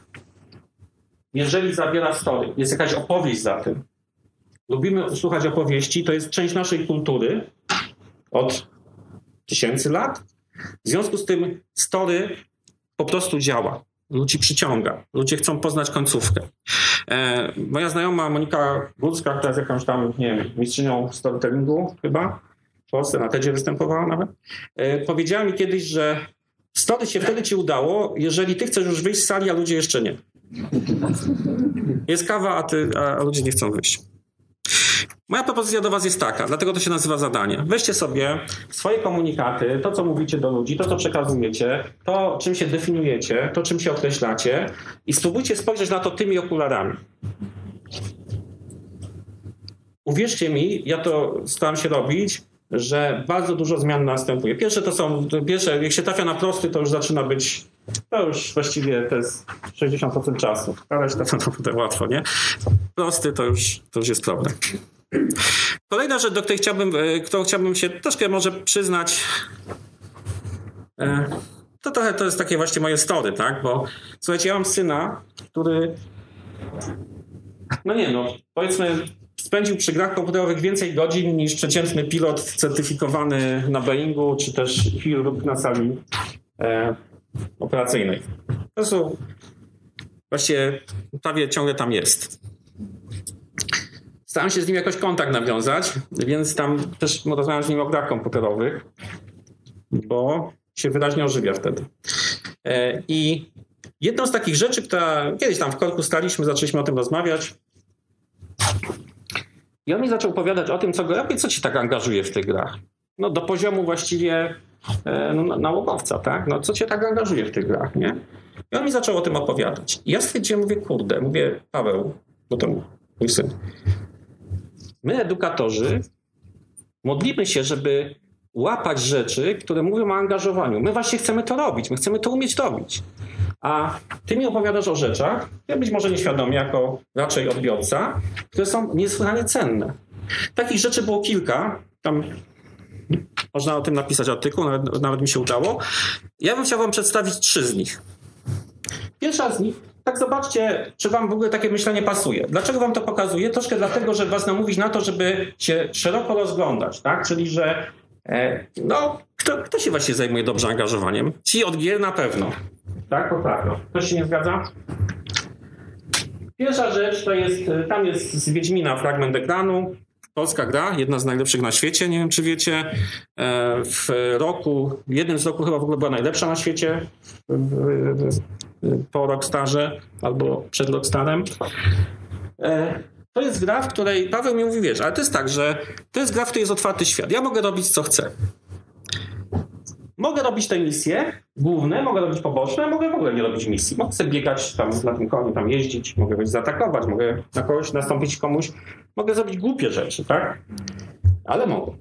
jeżeli zawiera story, jest jakaś opowieść za tym. Lubimy słuchać opowieści, to jest część naszej kultury od tysięcy lat. W związku z tym story po prostu działa. Ludzi przyciąga. Ludzie chcą poznać końcówkę. E, moja znajoma Monika Górska, która jest jakąś tam, nie wiem, mistrzynią storytellingu chyba, w Polsce na TEDzie występowała nawet, e, powiedziała mi kiedyś, że story się wtedy ci udało, jeżeli ty chcesz już wyjść z sali, a ludzie jeszcze nie. Jest kawa, a, ty, a ludzie nie chcą wyjść. Moja propozycja do Was jest taka, dlatego to się nazywa zadanie. Weźcie sobie swoje komunikaty, to co mówicie do ludzi, to co przekazujecie, to czym się definiujecie, to czym się określacie i spróbujcie spojrzeć na to tymi okularami. Uwierzcie mi, ja to staram się robić, że bardzo dużo zmian następuje. Pierwsze to są, pierwsze, jak się trafia na prosty, to już zaczyna być, to już właściwie to jest 60% czasu, ale to naprawdę łatwo, nie? Prosty to już, to już jest problem. Kolejna rzecz, do której chciałbym, e, którą chciałbym się troszkę może przyznać, e, to trochę to jest takie właśnie moje story, tak? Bo słuchajcie, ja mam syna, który no nie no, powiedzmy spędził przy grach komputerowych więcej godzin niż przeciętny pilot certyfikowany na Boeingu, czy też chirurg na sali operacyjnej. Po prostu właściwie prawie ciągle tam jest. Staram się z nim jakoś kontakt nawiązać, więc tam też rozmawiam z nim o grach komputerowych, bo się wyraźnie ożywia wtedy. E, I jedną z takich rzeczy, która kiedyś tam w korku staliśmy, zaczęliśmy o tym rozmawiać, i on mi zaczął opowiadać o tym, co go robi, co ci tak angażuje w tych grach. No do poziomu właściwie e, no, nałogowca, tak? No co cię tak angażuje w tych grach, nie? I on mi zaczął o tym opowiadać. I ja stwierdziłem, mówię, kurde, mówię, Paweł, bo to mój syn. My, edukatorzy, modlimy się, żeby łapać rzeczy, które mówią o angażowaniu. My właśnie chcemy to robić, my chcemy to umieć robić. A ty mi opowiadasz o rzeczach, ja być może nieświadomie, jako raczej odbiorca, które są niesłychanie cenne. Takich rzeczy było kilka. Tam można o tym napisać artykuł, nawet, nawet mi się udało. Ja bym chciał wam przedstawić trzy z nich. Pierwsza z nich, tak zobaczcie, czy wam w ogóle takie myślenie pasuje. Dlaczego wam to pokazuję? Troszkę dlatego, żeby was namówić na to, żeby się szeroko rozglądać, tak? Czyli, że e, no, kto, kto się właśnie zajmuje dobrze angażowaniem? Ci od gier na pewno. Tak, poprawno. Ktoś się nie zgadza? Pierwsza rzecz to jest, tam jest z Wiedźmina fragment ekranu. Polska gra, jedna z najlepszych na świecie, nie wiem czy wiecie. E, w roku, jednym z roku chyba w ogóle była najlepsza na świecie po Rockstarze albo przed Rockstarem. E, to jest gra, w której Paweł mi mówi, wiesz, ale to jest tak, że to jest gra, w której jest otwarty świat. Ja mogę robić co chcę. Mogę robić te misje główne, mogę robić poboczne, mogę w ogóle nie robić misji. Mogę sobie biegać tam na tym koniu, tam jeździć, mogę być zaatakować, mogę na kogoś nastąpić komuś, mogę zrobić głupie rzeczy, tak? Ale mogę.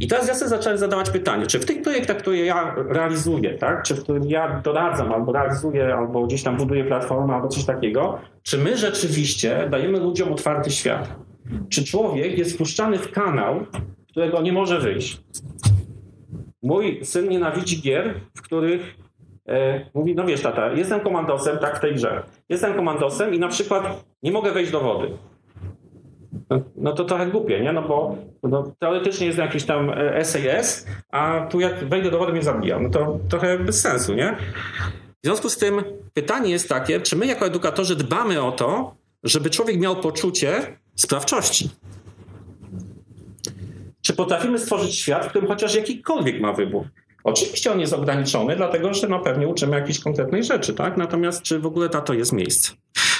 I teraz ja sobie zacząłem zadawać pytanie, czy w tych projektach, które ja realizuję, tak, czy w których ja doradzam, albo realizuję, albo gdzieś tam buduję platformę, albo coś takiego, czy my rzeczywiście dajemy ludziom otwarty świat? Czy człowiek jest wpuszczany w kanał, którego nie może wyjść? Mój syn nienawidzi gier, w których e, mówi, no wiesz tata, jestem komandosem, tak w tej grze. Jestem komandosem i na przykład nie mogę wejść do wody. No, no to trochę głupie, nie? No bo no, teoretycznie jest jakiś tam SAS, a tu jak wejdę do wody mnie zabija. No to trochę bez sensu, nie? W związku z tym pytanie jest takie, czy my jako edukatorzy dbamy o to, żeby człowiek miał poczucie sprawczości? Czy potrafimy stworzyć świat, w którym chociaż jakikolwiek ma wybór? Oczywiście on jest ograniczony, dlatego że no pewnie uczymy jakiejś konkretnej rzeczy, tak? Natomiast czy w ogóle na to jest miejsce?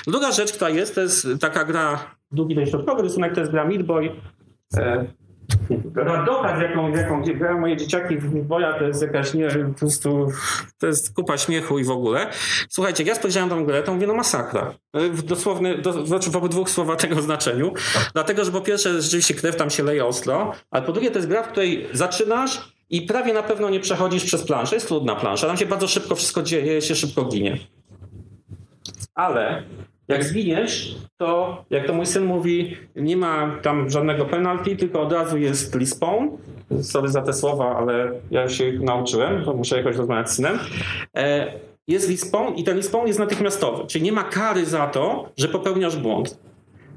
Druga rzecz, która jest, to jest taka gra, długi ten rysunek, to jest gra Meat Boy. E, radocha, z jaką, jaką grają moje dzieciaki w boja, to jest jakaś, nie po prostu, to jest kupa śmiechu i w ogóle. Słuchajcie, ja spojrzałem tę grę, to mówię, no masakra. W dosłowny, do, znaczy w obydwu słowa tego znaczeniu. Dlatego, że po pierwsze rzeczywiście krew tam się leje ostro, ale po drugie to jest gra, w której zaczynasz i prawie na pewno nie przechodzisz przez planszę. Jest trudna plansza, tam się bardzo szybko wszystko dzieje, się szybko ginie. Ale jak zginiesz, to jak to mój syn mówi, nie ma tam żadnego penalty, tylko od razu jest respawn. Sorry za te słowa, ale ja się nauczyłem, to muszę jakoś rozmawiać z synem. E, jest respawn i ten respawn jest natychmiastowy, czyli nie ma kary za to, że popełniasz błąd.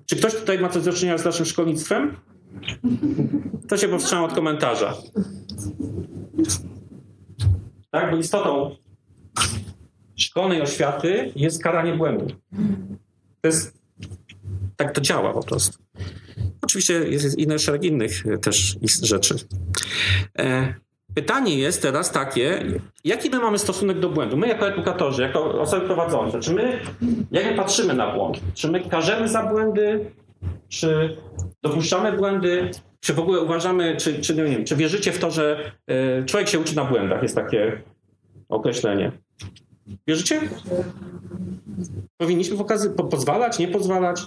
Czy ktoś tutaj ma coś do czynienia z naszym szkolnictwem? To się powstrzymam od komentarza. Tak, bo istotą szkolnej oświaty jest karanie błędu. To jest, tak to działa po prostu. Oczywiście jest inny szereg innych też rzeczy. E, pytanie jest teraz takie, jaki my mamy stosunek do błędu? My jako edukatorzy, jako osoby prowadzące, czy my, jak my patrzymy na błąd? Czy my karzemy za błędy? Czy dopuszczamy błędy? Czy w ogóle uważamy, czy, czy, nie wiem, czy wierzycie w to, że y, człowiek się uczy na błędach? Jest takie określenie. Wierzycie? Powinniśmy po pozwalać, nie pozwalać?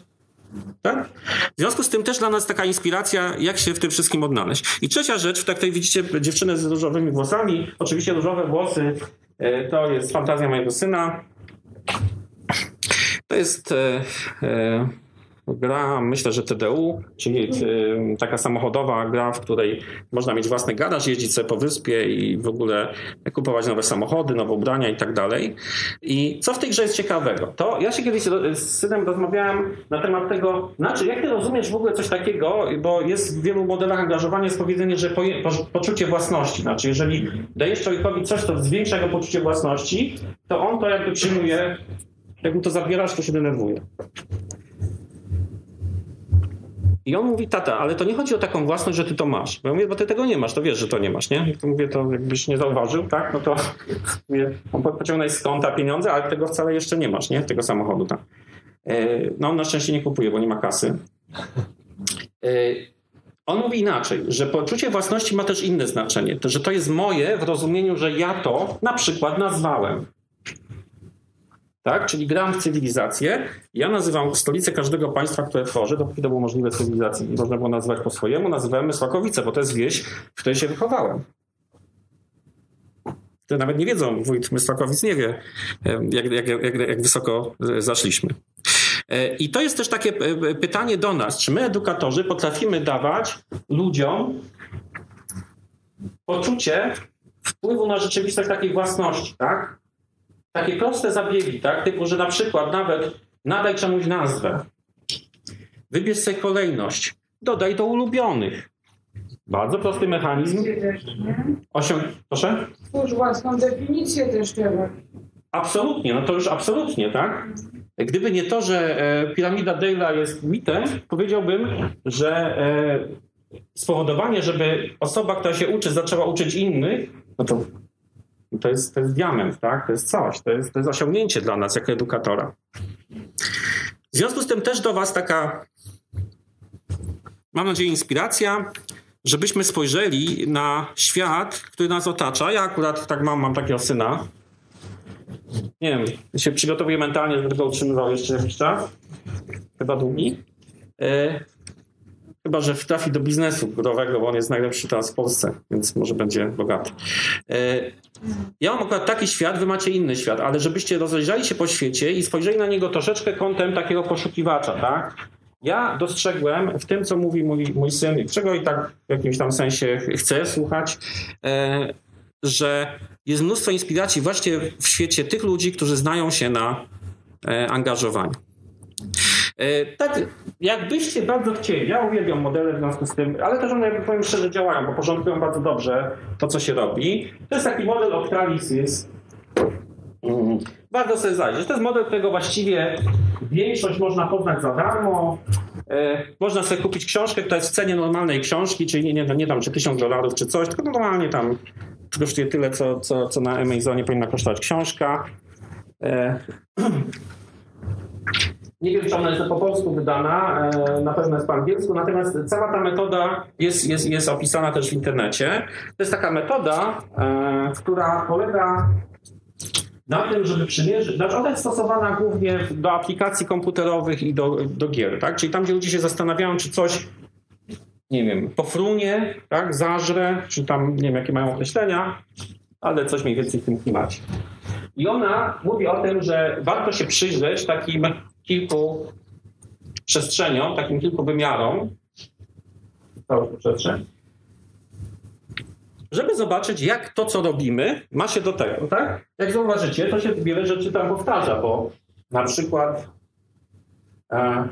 Tak? W związku z tym też dla nas taka inspiracja, jak się w tym wszystkim odnaleźć. I trzecia rzecz, tak tutaj widzicie dziewczynę z różowymi włosami. Oczywiście różowe włosy to jest fantazja mojego syna. To jest e, e, gra, myślę, że TDU, czyli y, taka samochodowa gra, w której można mieć własny garaż, jeździć sobie po wyspie i w ogóle kupować nowe samochody, nowe ubrania i tak dalej. I co w tej grze jest ciekawego? To ja się kiedyś z synem rozmawiałem na temat tego, znaczy jak ty rozumiesz w ogóle coś takiego, bo jest w wielu modelach angażowania jest powiedzenie, że po, po, poczucie własności, znaczy jeżeli dajesz człowiekowi coś, co zwiększa jego poczucie własności, to on to jakby przyjmuje, jak mu to zabierasz, to się denerwuje. I on mówi, tata, ale to nie chodzi o taką własność, że ty to masz. Bo ja mówię, bo ty tego nie masz, to wiesz, że to nie masz, nie? To mówię, to jakbyś nie zauważył, tak? No to mówię, pociągnąć z konta pieniądze, ale tego wcale jeszcze nie masz, nie? Tego samochodu, tak? No on na szczęście nie kupuje, bo nie ma kasy. On mówi inaczej, że poczucie własności ma też inne znaczenie, że to jest moje w rozumieniu, że ja to na przykład nazwałem. Tak? czyli gram w cywilizację. Ja nazywam stolicę każdego państwa, które tworzę, dopóki to było możliwe cywilizacji i można było nazywać po swojemu, nazywałem Mysłakowice, bo to jest wieś, w której się wychowałem. To nawet nie wiedzą, wójt Mysłakowic nie wie, jak, jak, jak, jak wysoko zaszliśmy. E, I to jest też takie e, pytanie do nas, czy my edukatorzy potrafimy dawać ludziom poczucie wpływu na rzeczywistość takiej własności, tak? Takie proste zabiegi, tak? Typu, że na przykład nawet nadaj czemuś nazwę, wybierz sobie kolejność, dodaj do ulubionych. Bardzo prosty mechanizm. Osiąg... Proszę? Stwórz własną definicję też trzeba. Absolutnie, no to już absolutnie, tak? Gdyby nie to, że e, piramida Dale'a jest mitem, powiedziałbym, że e, spowodowanie, żeby osoba, która się uczy, zaczęła uczyć innych, no to, to, jest, to jest diament, tak? To jest coś, to jest, to jest osiągnięcie dla nas jako edukatora. W związku z tym też do Was taka, mam nadzieję, inspiracja, żebyśmy spojrzeli na świat, który nas otacza. Ja akurat tak mam, mam takiego syna, nie wiem, się przygotowuję mentalnie, żeby tego utrzymywał jeszcze jakiś czas. Chyba długi. Chyba, że trafi do biznesu górowego, bo on jest najlepszy teraz w Polsce, więc może będzie bogaty. E, ja mam akurat taki świat, wy macie inny świat, ale żebyście rozejrzeli się po świecie i spojrzeli na niego troszeczkę kątem takiego poszukiwacza, tak? Ja dostrzegłem w tym, co mówi mój, mój syn, czego i tak w jakimś tam sensie chcę słuchać, e, że jest mnóstwo inspiracji właśnie w świecie tych ludzi, którzy znają się na e, angażowaniu. E, tak, jakbyście bardzo chcieli, ja uwielbiam modele w związku z tym, ale też one, jakby powiem szczerze, działają, bo porządkują bardzo dobrze to, co się robi. To jest taki model Octalisys. Mm. Warto sobie zajrzeć. To jest model, którego właściwie większość można poznać za darmo. E, można sobie kupić książkę, która jest w cenie normalnej książki, czyli nie, nie, nie tam czy tysiąc dolarów czy coś, tylko normalnie tam kosztuje tyle, co, co, co na Amazonie powinna kosztować książka. E, nie wiem, czy ona jest po polsku wydana, e, na pewno jest po angielsku, natomiast cała ta metoda jest, jest, jest opisana też w internecie. To jest taka metoda, e, która polega na tym, żeby przymierzyć, znaczy ona jest stosowana głównie do aplikacji komputerowych i do, do gier, tak? Czyli tam, gdzie ludzie się zastanawiają, czy coś nie wiem, pofrunie, tak, zażre, czy tam, nie wiem, jakie mają określenia, ale coś mniej więcej w tym klimacie. I ona mówi o tym, że warto się przyjrzeć takim kilku przestrzeniom, takim kilku wymiarom, żeby zobaczyć, jak to, co robimy, ma się do tego, tak? Jak zauważycie, to się wiele rzeczy tam powtarza, bo na przykład e,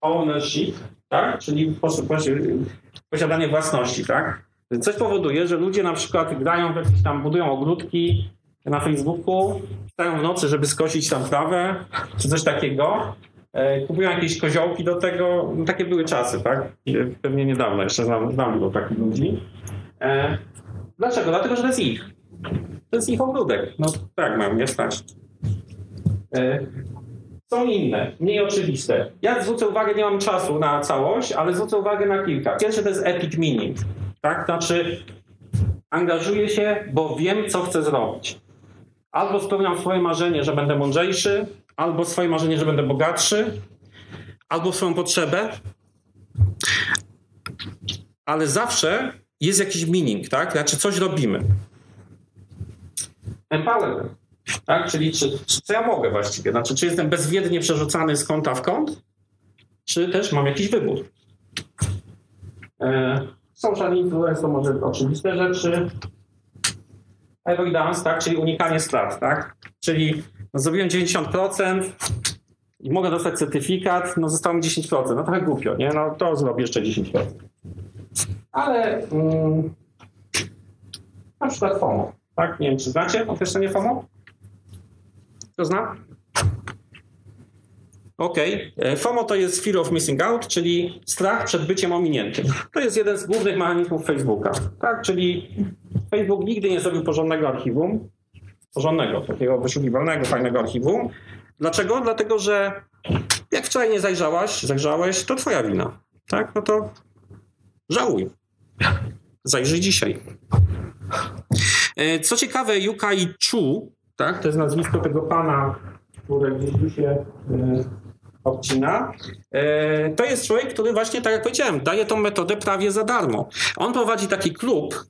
ownership tak? czyli posiadanie własności, tak? Coś powoduje, że ludzie na przykład grają w jakieś tam, budują ogródki na Facebooku, stają w nocy, żeby skosić tam trawę, czy coś takiego, e, kupują jakieś koziołki do tego, no, takie były czasy, tak? Pewnie niedawno jeszcze znam, znam było takich ludzi. E, dlaczego? Dlatego, że to jest ich. To jest ich ogródek. No tak, mam, nie stać. E, są inne, mniej oczywiste. Ja zwrócę uwagę, nie mam czasu na całość, ale zwrócę uwagę na kilka. Pierwsze to jest epic meaning. Tak? Znaczy, angażuję się, bo wiem, co chcę zrobić. Albo spełniam swoje marzenie, że będę mądrzejszy, albo swoje marzenie, że będę bogatszy, albo swoją potrzebę. Ale zawsze jest jakiś meaning, tak? Znaczy, coś robimy. Empowerment. Tak? Czyli czy, czy, co ja mogę właściwie? Znaczy, czy jestem bezwiednie przerzucany z kąta w kąt, czy też mam jakiś wybór? E, social influence to może oczywiste rzeczy. Avoidance, tak? czyli unikanie strat. Tak? Czyli no, zrobiłem 90% i mogę dostać certyfikat, no zostało mi 10%. No trochę głupio, nie? No to zrobię jeszcze 10%. Ale mm, na przykład FOMO. Tak? Nie wiem, czy znacie określenie FOMO? Kto zna? Okej. Okay. E, FOMO to jest Fear of Missing Out, czyli strach przed byciem ominiętym. To jest jeden z głównych mechanizmów Facebooka. Tak? Czyli Facebook nigdy nie zrobił porządnego archiwum, porządnego, takiego wyszukiwalnego, fajnego archiwum. Dlaczego? Dlatego, że jak wczoraj nie zajrzałaś, zajrzałeś, to twoja wina. Tak? No to żałuj. Zajrzyj dzisiaj. E, co ciekawe, Yukai Chu tak? To jest nazwisko tego pana, które gdzieś tu się e, odcina. E, to jest człowiek, który właśnie, tak jak powiedziałem, daje tą metodę prawie za darmo. On prowadzi taki klub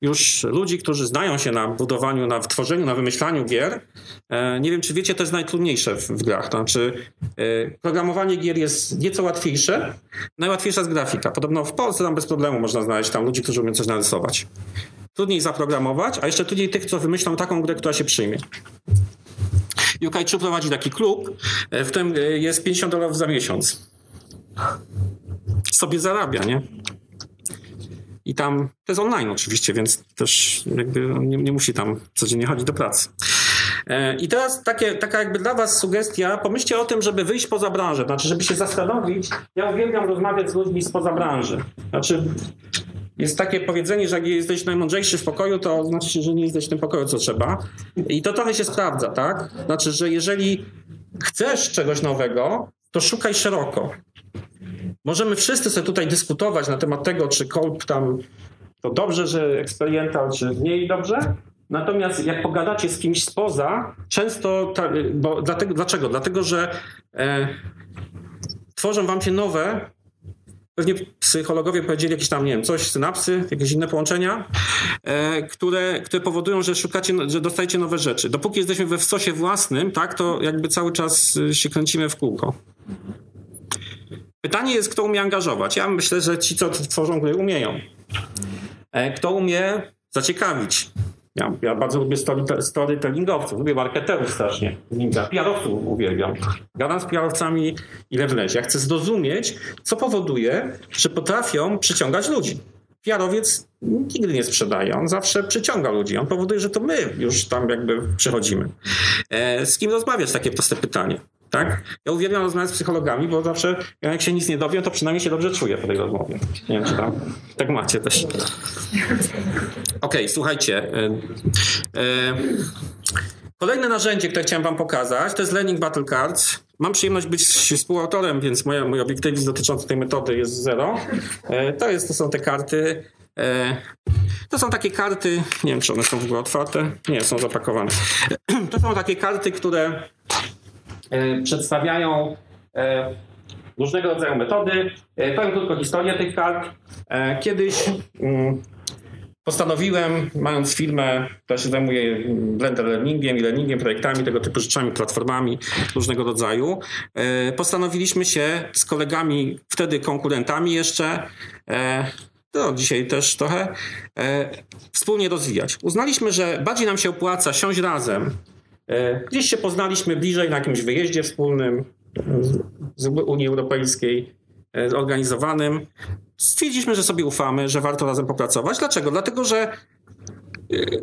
już ludzi, którzy znają się na budowaniu, na tworzeniu, na wymyślaniu gier. E, nie wiem, czy wiecie, to jest najtrudniejsze w, w grach. To znaczy, e, programowanie gier jest nieco łatwiejsze. Najłatwiejsza jest grafika. Podobno w Polsce tam bez problemu można znaleźć tam ludzi, którzy umieją coś narysować. Trudniej zaprogramować, a jeszcze trudniej tych, co wymyślą taką grę, która się przyjmie. UK3 prowadzi taki klub, e, w którym jest 50 dolarów za miesiąc. Sobie zarabia, nie? I tam to jest online oczywiście, więc też jakby nie, nie musi tam codziennie chodzić do pracy. E, I teraz takie, taka jakby dla Was sugestia, pomyślcie o tym, żeby wyjść poza branżę, znaczy, żeby się zastanowić. Ja uwielbiam rozmawiać z ludźmi spoza branży. Znaczy, jest takie powiedzenie, że jak jesteś najmądrzejszy w pokoju, to znaczy, że nie jesteś w tym pokoju, co trzeba. I to trochę się sprawdza, tak? Znaczy, że jeżeli chcesz czegoś nowego, to szukaj szeroko. Możemy wszyscy sobie tutaj dyskutować na temat tego, czy kolb tam to dobrze, że experimental, czy mniej dobrze. Natomiast jak pogadacie z kimś spoza, często, ta, bo dlatego, dlaczego? Dlatego, że e, tworzą wam się nowe, pewnie psychologowie powiedzieli jakieś tam, nie wiem, coś, synapsy, jakieś inne połączenia, e, które, które powodują, że szukacie, że dostajecie nowe rzeczy. Dopóki jesteśmy we wsosie własnym, tak, to jakby cały czas się kręcimy w kółko. Pytanie jest, kto umie angażować. Ja myślę, że ci, co tworzą gry, umieją. E, kto umie zaciekawić. Ja, ja bardzo lubię storytellingowców, lubię marketerów strasznie. PR-owców uwielbiam. Gadam z PR-owcami ile wlezie. Ja chcę zrozumieć, co powoduje, że potrafią przyciągać ludzi. PR-owiec nigdy nie sprzedaje, on zawsze przyciąga ludzi. On powoduje, że to my już tam jakby przychodzimy. E, z kim rozmawiać? Takie proste pytanie. Tak? Ja uwielbiam rozmawiać z psychologami, bo zawsze jak się nic nie dowiem, to przynajmniej się dobrze czuję po tej rozmowie. Nie wiem, czy tam tak macie też. Okej, okay, słuchajcie. E, e, kolejne narzędzie, które chciałem wam pokazać, to jest Learning Battle Cards. Mam przyjemność być współautorem, więc moja, mój obiektywizm dotyczący tej metody jest zero. E, to, jest, to są te karty. To są takie karty, nie wiem czy one są w ogóle otwarte, nie, są zapakowane. To są takie karty, które przedstawiają e, różnego rodzaju metody. E, powiem krótko historię tych kart. Kiedyś mm, postanowiłem, mając firmę, która się zajmuje blender learningiem i learningiem, projektami, tego typu rzeczami, platformami różnego rodzaju, postanowiliśmy się z kolegami, wtedy konkurentami jeszcze, no dzisiaj też trochę, wspólnie rozwijać. Uznaliśmy, że bardziej nam się opłaca siąść razem, E, gdzieś się poznaliśmy bliżej na jakimś wyjeździe wspólnym z Unii Europejskiej e, zorganizowanym. Stwierdziliśmy, że sobie ufamy, że warto razem popracować. Dlaczego? Dlatego, że e,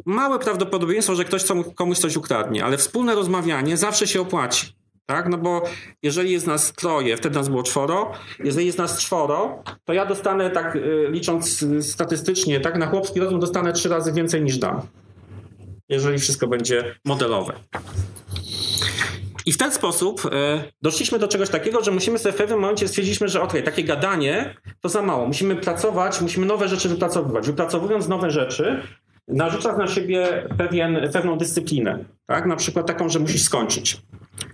małe prawdopodobieństwo, że ktoś komuś coś ukradnie, ale wspólne rozmawianie zawsze się opłaci. Tak? No bo jeżeli jest nas troje, wtedy nas było czworo, jeżeli jest nas czworo, to ja dostanę tak licząc statystycznie, tak na chłopski rozum dostanę trzy razy więcej niż dam jeżeli wszystko będzie modelowe. I w ten sposób e, doszliśmy do czegoś takiego, że musimy sobie w pewnym momencie stwierdziliśmy, że ok, takie gadanie to za mało. Musimy pracować, musimy nowe rzeczy wypracowywać. Wypracowując nowe rzeczy, narzucasz na siebie pewien, pewną dyscyplinę. Tak? Na przykład taką, że musisz skończyć.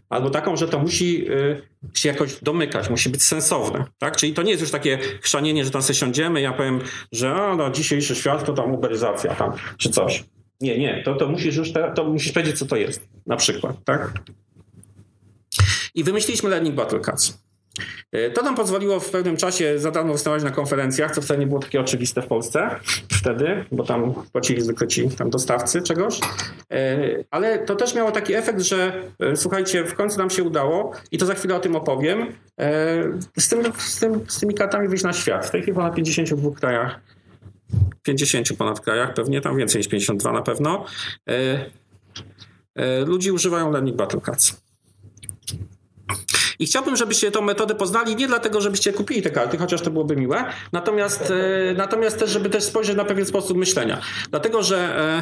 Albo taką, że to musi y, się jakoś domykać, musi być sensowne. Tak? Czyli to nie jest już takie chrzanienie, że tam sobie siądziemy, ja powiem, że a, no, dzisiejszy świat to tam uberyzacja tam, czy coś. Nie, nie, to, to musisz już te, to musisz powiedzieć, co to jest, na przykład, tak? I wymyśliliśmy Learning Battle Cards. E, to nam pozwoliło w pewnym czasie za darmo występować na konferencjach, co wcale nie było takie oczywiste w Polsce wtedy, bo tam płacili zwykle ci tam dostawcy czegoś. E, ale to też miało taki efekt, że e, słuchajcie, w końcu nam się udało i to za chwilę o tym opowiem. Z, tym, z, tym, z tymi kartami wyjść na świat. W tej chwili ponad 52 krajach 50 ponad krajach, pewnie tam więcej niż 52 na pewno, e, e, ludzi używają Learning Battle Cards. I chciałbym, żebyście tą metodę poznali, nie dlatego, żebyście kupili te karty, chociaż to byłoby miłe, natomiast, e, natomiast też, żeby też spojrzeć na pewien sposób myślenia. Dlatego, że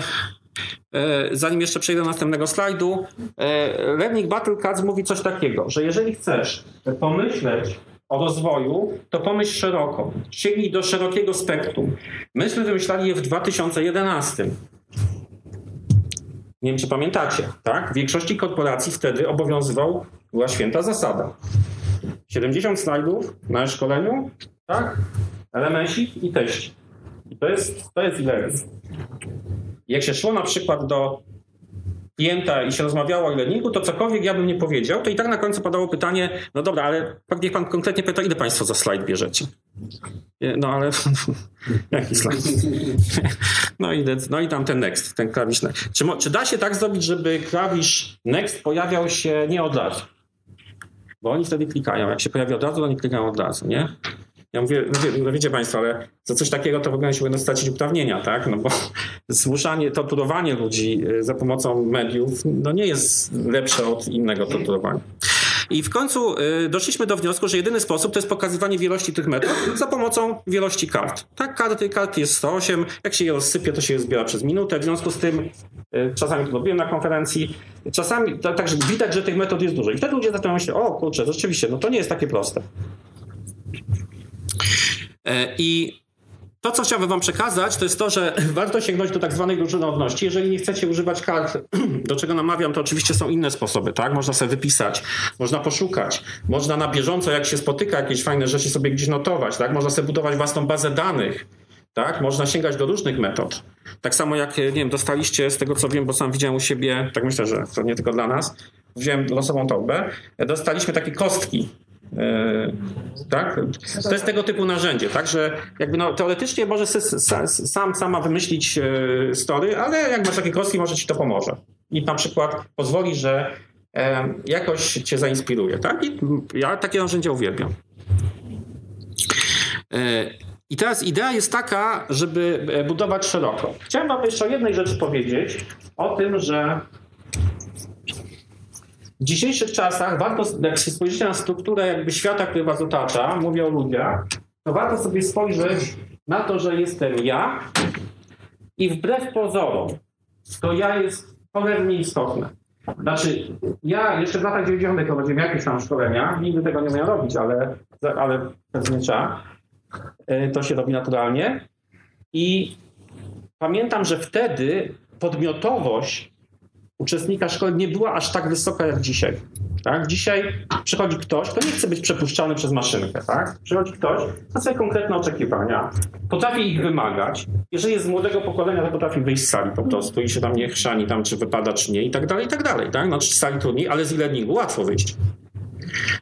zanim jeszcze przejdę do następnego slajdu, Learning Battle Cards mówi coś takiego, że jeżeli chcesz pomyśleć o rozwoju, to pomyśl szeroko. Sięgnij do szerokiego spektrum. Myśmy wymyślali je w 2011. Nie wiem, czy pamiętacie, tak? W większości korporacji wtedy obowiązywał, była święta zasada. 70 slajdów na szkoleniu, tak? Elemencik i teść. I to jest, to jest ile jest. Jak się szło na przykład do klienta i się rozmawiało o ileningu, to cokolwiek ja bym nie powiedział, to i tak na końcu padało pytanie, no dobra, ale niech pan konkretnie pyta, ile państwo za slajd bierzecie? No ale jaki slajd? No i, no i tam ten next, ten klawisz next. Czy, czy da się tak zrobić, żeby klawisz next pojawiał się nie od razu? Bo oni wtedy klikają. Jak się pojawi od razu, to oni klikają od razu, nie? Ja mówię, no, wiecie Państwo, ale za coś takiego to w ogóle się będą stracić uprawnienia, tak? No bo zmuszanie, torturowanie ludzi y, za pomocą mediów no nie jest lepsze od innego torturowania. I w końcu y, doszliśmy do wniosku, że jedyny sposób to jest pokazywanie wielości tych metod za pomocą wielości kart. Tak, karty, karty jest 108, jak się je rozsypie, to się je zbiera przez minutę. W związku z tym, y, czasami to robiłem na konferencji, czasami, także widać, że tych metod jest dużo. I wtedy ludzie zaczynają myśleć, o kurczę, rzeczywiście, no to nie jest takie proste. E, I to, co chciałbym Wam przekazać, to jest to, że warto sięgnąć do tak zwanej różnorodności. Jeżeli nie chcecie używać kart, do czego namawiam, to oczywiście są inne sposoby, tak? Można sobie wypisać, można poszukać, można na bieżąco, jak się spotyka jakieś fajne rzeczy, sobie gdzieś notować, tak? Można sobie budować własną bazę danych, tak? Można sięgać do różnych metod. Tak samo jak, nie wiem, dostaliście, z tego co wiem, bo sam widziałem u siebie, tak myślę, że to nie tylko dla nas, wziąłem losową torbę, dostaliśmy takie kostki, E, tak? To jest tego typu narzędzie, tak, że jakby no, teoretycznie może sam sama wymyślić e, story, ale jak masz takie kostki, może ci to pomoże. I na przykład pozwoli, że e, jakoś cię zainspiruje, tak? I ja takie narzędzia uwielbiam. I teraz idea jest taka, żeby budować szeroko. Chciałem wam jeszcze o jednej rzeczy powiedzieć, o tym, że w dzisiejszych czasach warto, jak się spojrzycie na strukturę jakby świata, który was otacza, mówię o ludziach, to warto sobie spojrzeć na to, że jestem ja i wbrew pozorom to ja jest cholernie istotne. Znaczy, ja jeszcze w latach 90. prowadziłem jakieś tam szkolenia, nigdy tego nie miałem robić, ale, ale pewnie trzeba. E, to się robi naturalnie. I pamiętam, że wtedy podmiotowość uczestnika szkoły nie była aż tak wysoka jak dzisiaj. Tak? Dzisiaj przychodzi ktoś, kto nie chce być przepuszczany przez maszynkę. Tak? Przychodzi ktoś, ma swoje konkretne oczekiwania, potrafi ich wymagać. Jeżeli jest z młodego pokolenia, to potrafi wyjść z sali po prostu i się tam nie chrzani, tam, czy wypada, czy nie i tak dalej, i tak dalej. Tak? Znaczy z sali trudniej, ale z e-learningu łatwo wyjść.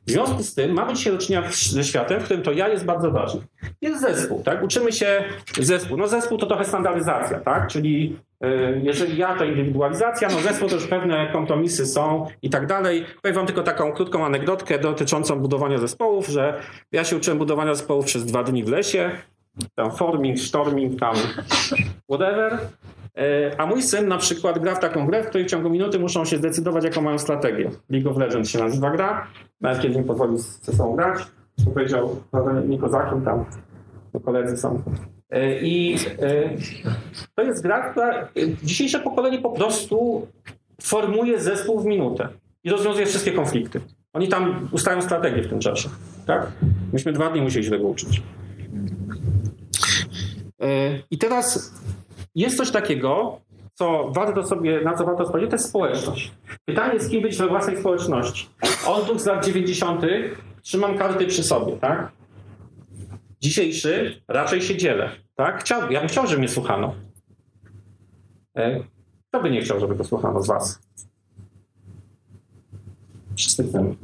W związku z tym mamy dzisiaj do czynienia ze światem, w którym to ja jest bardzo ważne. Jest zespół, tak? Uczymy się zespół. No zespół to trochę standaryzacja, tak? Czyli jeżeli ja to indywidualizacja, no zespół to już pewne kompromisy są i tak dalej. Powiem wam tylko taką krótką anegdotkę dotyczącą budowania zespołów, że ja się uczyłem budowania zespołów przez dwa dni w lesie. Tam forming, storming, tam whatever. E, a mój syn na przykład gra w taką grę, w której w ciągu minuty muszą się zdecydować, jaką mają strategię. League of Legends się nazywa gra. Nawet kiedy mi pozwolił ze sobą grać, to powiedział, nie kozakiem tam, koledzy są. E, I e, to jest gra, która dzisiejsze pokolenie po prostu formuje zespół w minutę i rozwiązuje wszystkie konflikty. Oni tam ustają strategię w tym czasie. Tak? Myśmy dwa dni musieli się tego uczyć. I teraz jest coś takiego, co warto sobie, na co warto spojrzeć, to jest społeczność. Pytanie, z kim być we własnej społeczności. Od z lat 90. trzymam karty przy sobie, tak? Dzisiejszy raczej się dzielę, tak? Chciał, ja bym chciał, żeby mnie słuchano. E, kto by nie chciał, żeby to słuchano z was? Wszyscy chcemy.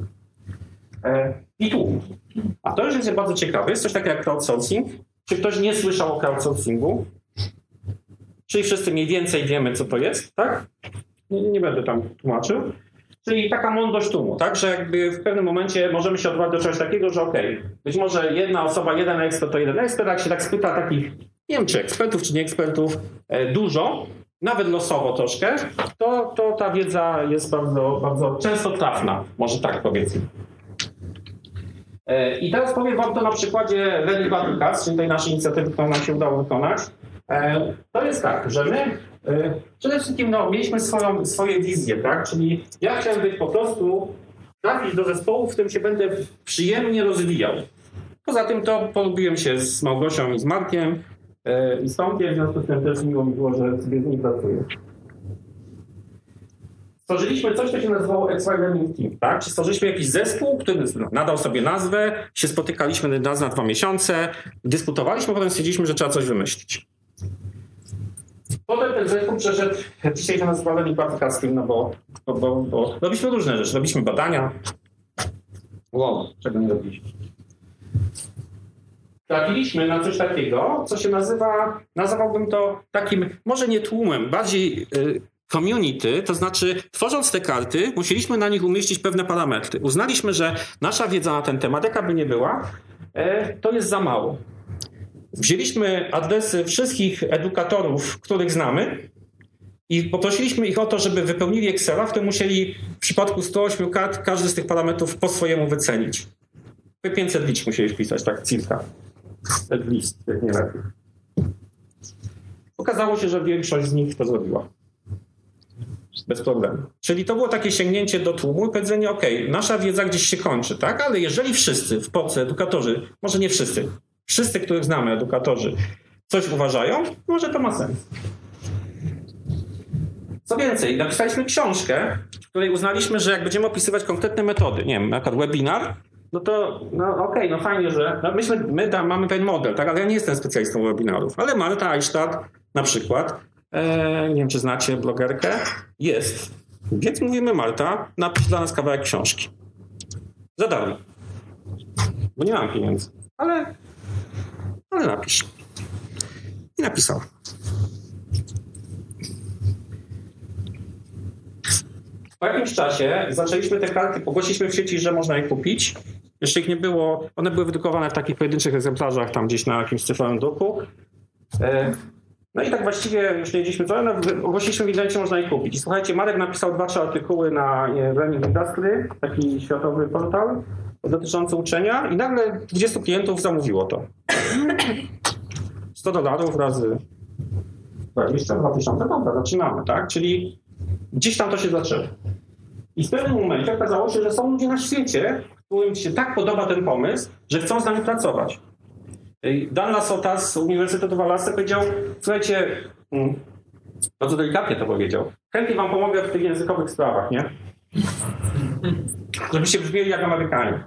E, I tu. A to już jest bardzo ciekawe. Jest coś takiego jak crowdsourcing. Czy ktoś nie słyszał o crowdsourcingu? Czyli wszyscy mniej więcej wiemy, co to jest, tak? Nie, nie będę tam tłumaczył. Czyli taka mądrość tłumu, tak? Że jakby w pewnym momencie możemy się odwołać do czegoś takiego, że okej, okay, być może jedna osoba, jeden ekspert to jeden ekspert, jak się tak spyta takich, nie wiem czy ekspertów, czy nie ekspertów, e, dużo, nawet losowo troszkę, to, to ta wiedza jest bardzo, bardzo często trafna, może tak powiedzmy. E, I teraz powiem Wam to na przykładzie Ready Badicas, czyli tej naszej inicjatywy, którą nam się udało wykonać. E, to jest tak, że my e, przede wszystkim no, mieliśmy swoją, swoje wizje, tak? Czyli ja chciałem być po prostu trafić do zespołu, w którym się będę przyjemnie rozwijał. Poza tym to polubiłem się z Małgosią i z Markiem e, i z Tomkiem, w związku z tym też miło mi było, że sobie z nimi pracuję. stworzyliśmy coś, co się nazywało Learning Team, tak? Czy stworzyliśmy jakiś zespół, który nadał sobie nazwę, się spotykaliśmy raz na dwa miesiące, dyskutowaliśmy, potem stwierdziliśmy, że trzeba coś wymyślić. Potem ten zespół przeszedł, dzisiaj to nazywa Practical Team, no bo, bo, bo, bo robiliśmy różne rzeczy, robiliśmy badania. Wow, czego nie robiliśmy? trafiliśmy na coś takiego, co się nazywa, nazwałbym to takim, może nie tłumem, bardziej y, community, to znaczy tworząc te karty, musieliśmy na nich umieścić pewne parametry. Uznaliśmy, że nasza wiedza na ten temat, jaka by nie była, e, to jest za mało. Wzięliśmy adresy wszystkich edukatorów, których znamy i poprosiliśmy ich o to, żeby wypełnili Excela, w którym musieli w przypadku 108 kart każdy z tych parametrów po swojemu wycenić. 500 liczb musieli wpisać, tak cirka. List, jak nie lepiej. Okazało się, że większość z nich to zrobiła. Bez problemu. Czyli to było takie sięgnięcie do tłumu i powiedzenie, ok, nasza wiedza gdzieś się kończy, tak? Ale jeżeli wszyscy w Polsce, edukatorzy, może nie wszyscy, wszyscy, których znamy, edukatorzy, coś uważają, może to ma sens. Co więcej, napisaliśmy książkę, w której uznaliśmy, że jak będziemy opisywać konkretne metody, nie wiem, na przykład webinar, no to no okej, okay, no fajnie, że no myślę, my tam mamy ten model, tak, ale ja nie jestem specjalistą webinarów, ale Marta Eichstadt na przykład, e, nie wiem czy znacie blogerkę, jest. Więc mówimy Marta, napisz dla nas kawałek książki. Za darmo. Bo nie mam pieniędzy. Ale, ale napisz. I napisała. Po jakimś czasie zaczęliśmy te karty, pogłosiliśmy w sieci, że można je kupić. Jeszcze ich nie było, one były wydrukowane w takich pojedynczych egzemplarzach tam gdzieś na jakimś cyfrowym druku. E, no i tak właściwie już nie wiedzieliśmy co, ale ogłosiliśmy w internecie, można je kupić. I słuchajcie, Marek napisał dwa, trzy artykuły na Learning Industry, taki światowy portal dotyczący uczenia i nagle 20 klientów zamówiło to. 100 dolarów razy 22 tysiące, dobra, zaczynamy, tak? Czyli gdzieś tam to się zaczęło. I w pewnym momencie okazało się, że są ludzie na świecie, którym się tak podoba ten pomysł, że chcą z nami pracować. Dan Lasota z Uniwersytetu Wallace powiedział, słuchajcie, mm, bardzo delikatnie to powiedział, chętnie wam pomogę w tych językowych sprawach, nie? Żebyście brzmieli jak Amerykanie.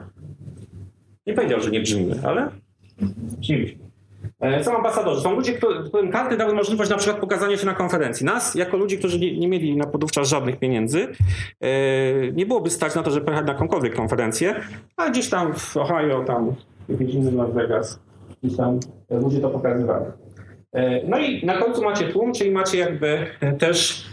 Nie powiedział, że nie brzmimy, ale brzmiliśmy. E, są ambasadorzy. Są ludzie, którym karty dały możliwość na przykład pokazania się na konferencji. Nas, jako ludzi, którzy nie, nie mieli na podówczas żadnych pieniędzy, e, nie byłoby stać na to, żeby pojechać na jakąkolwiek konferencję, a gdzieś tam w Ohio, tam jakieś inne Las Vegas, gdzieś tam ludzie to pokazywali. E, no i na końcu macie tłum, czyli macie jakby też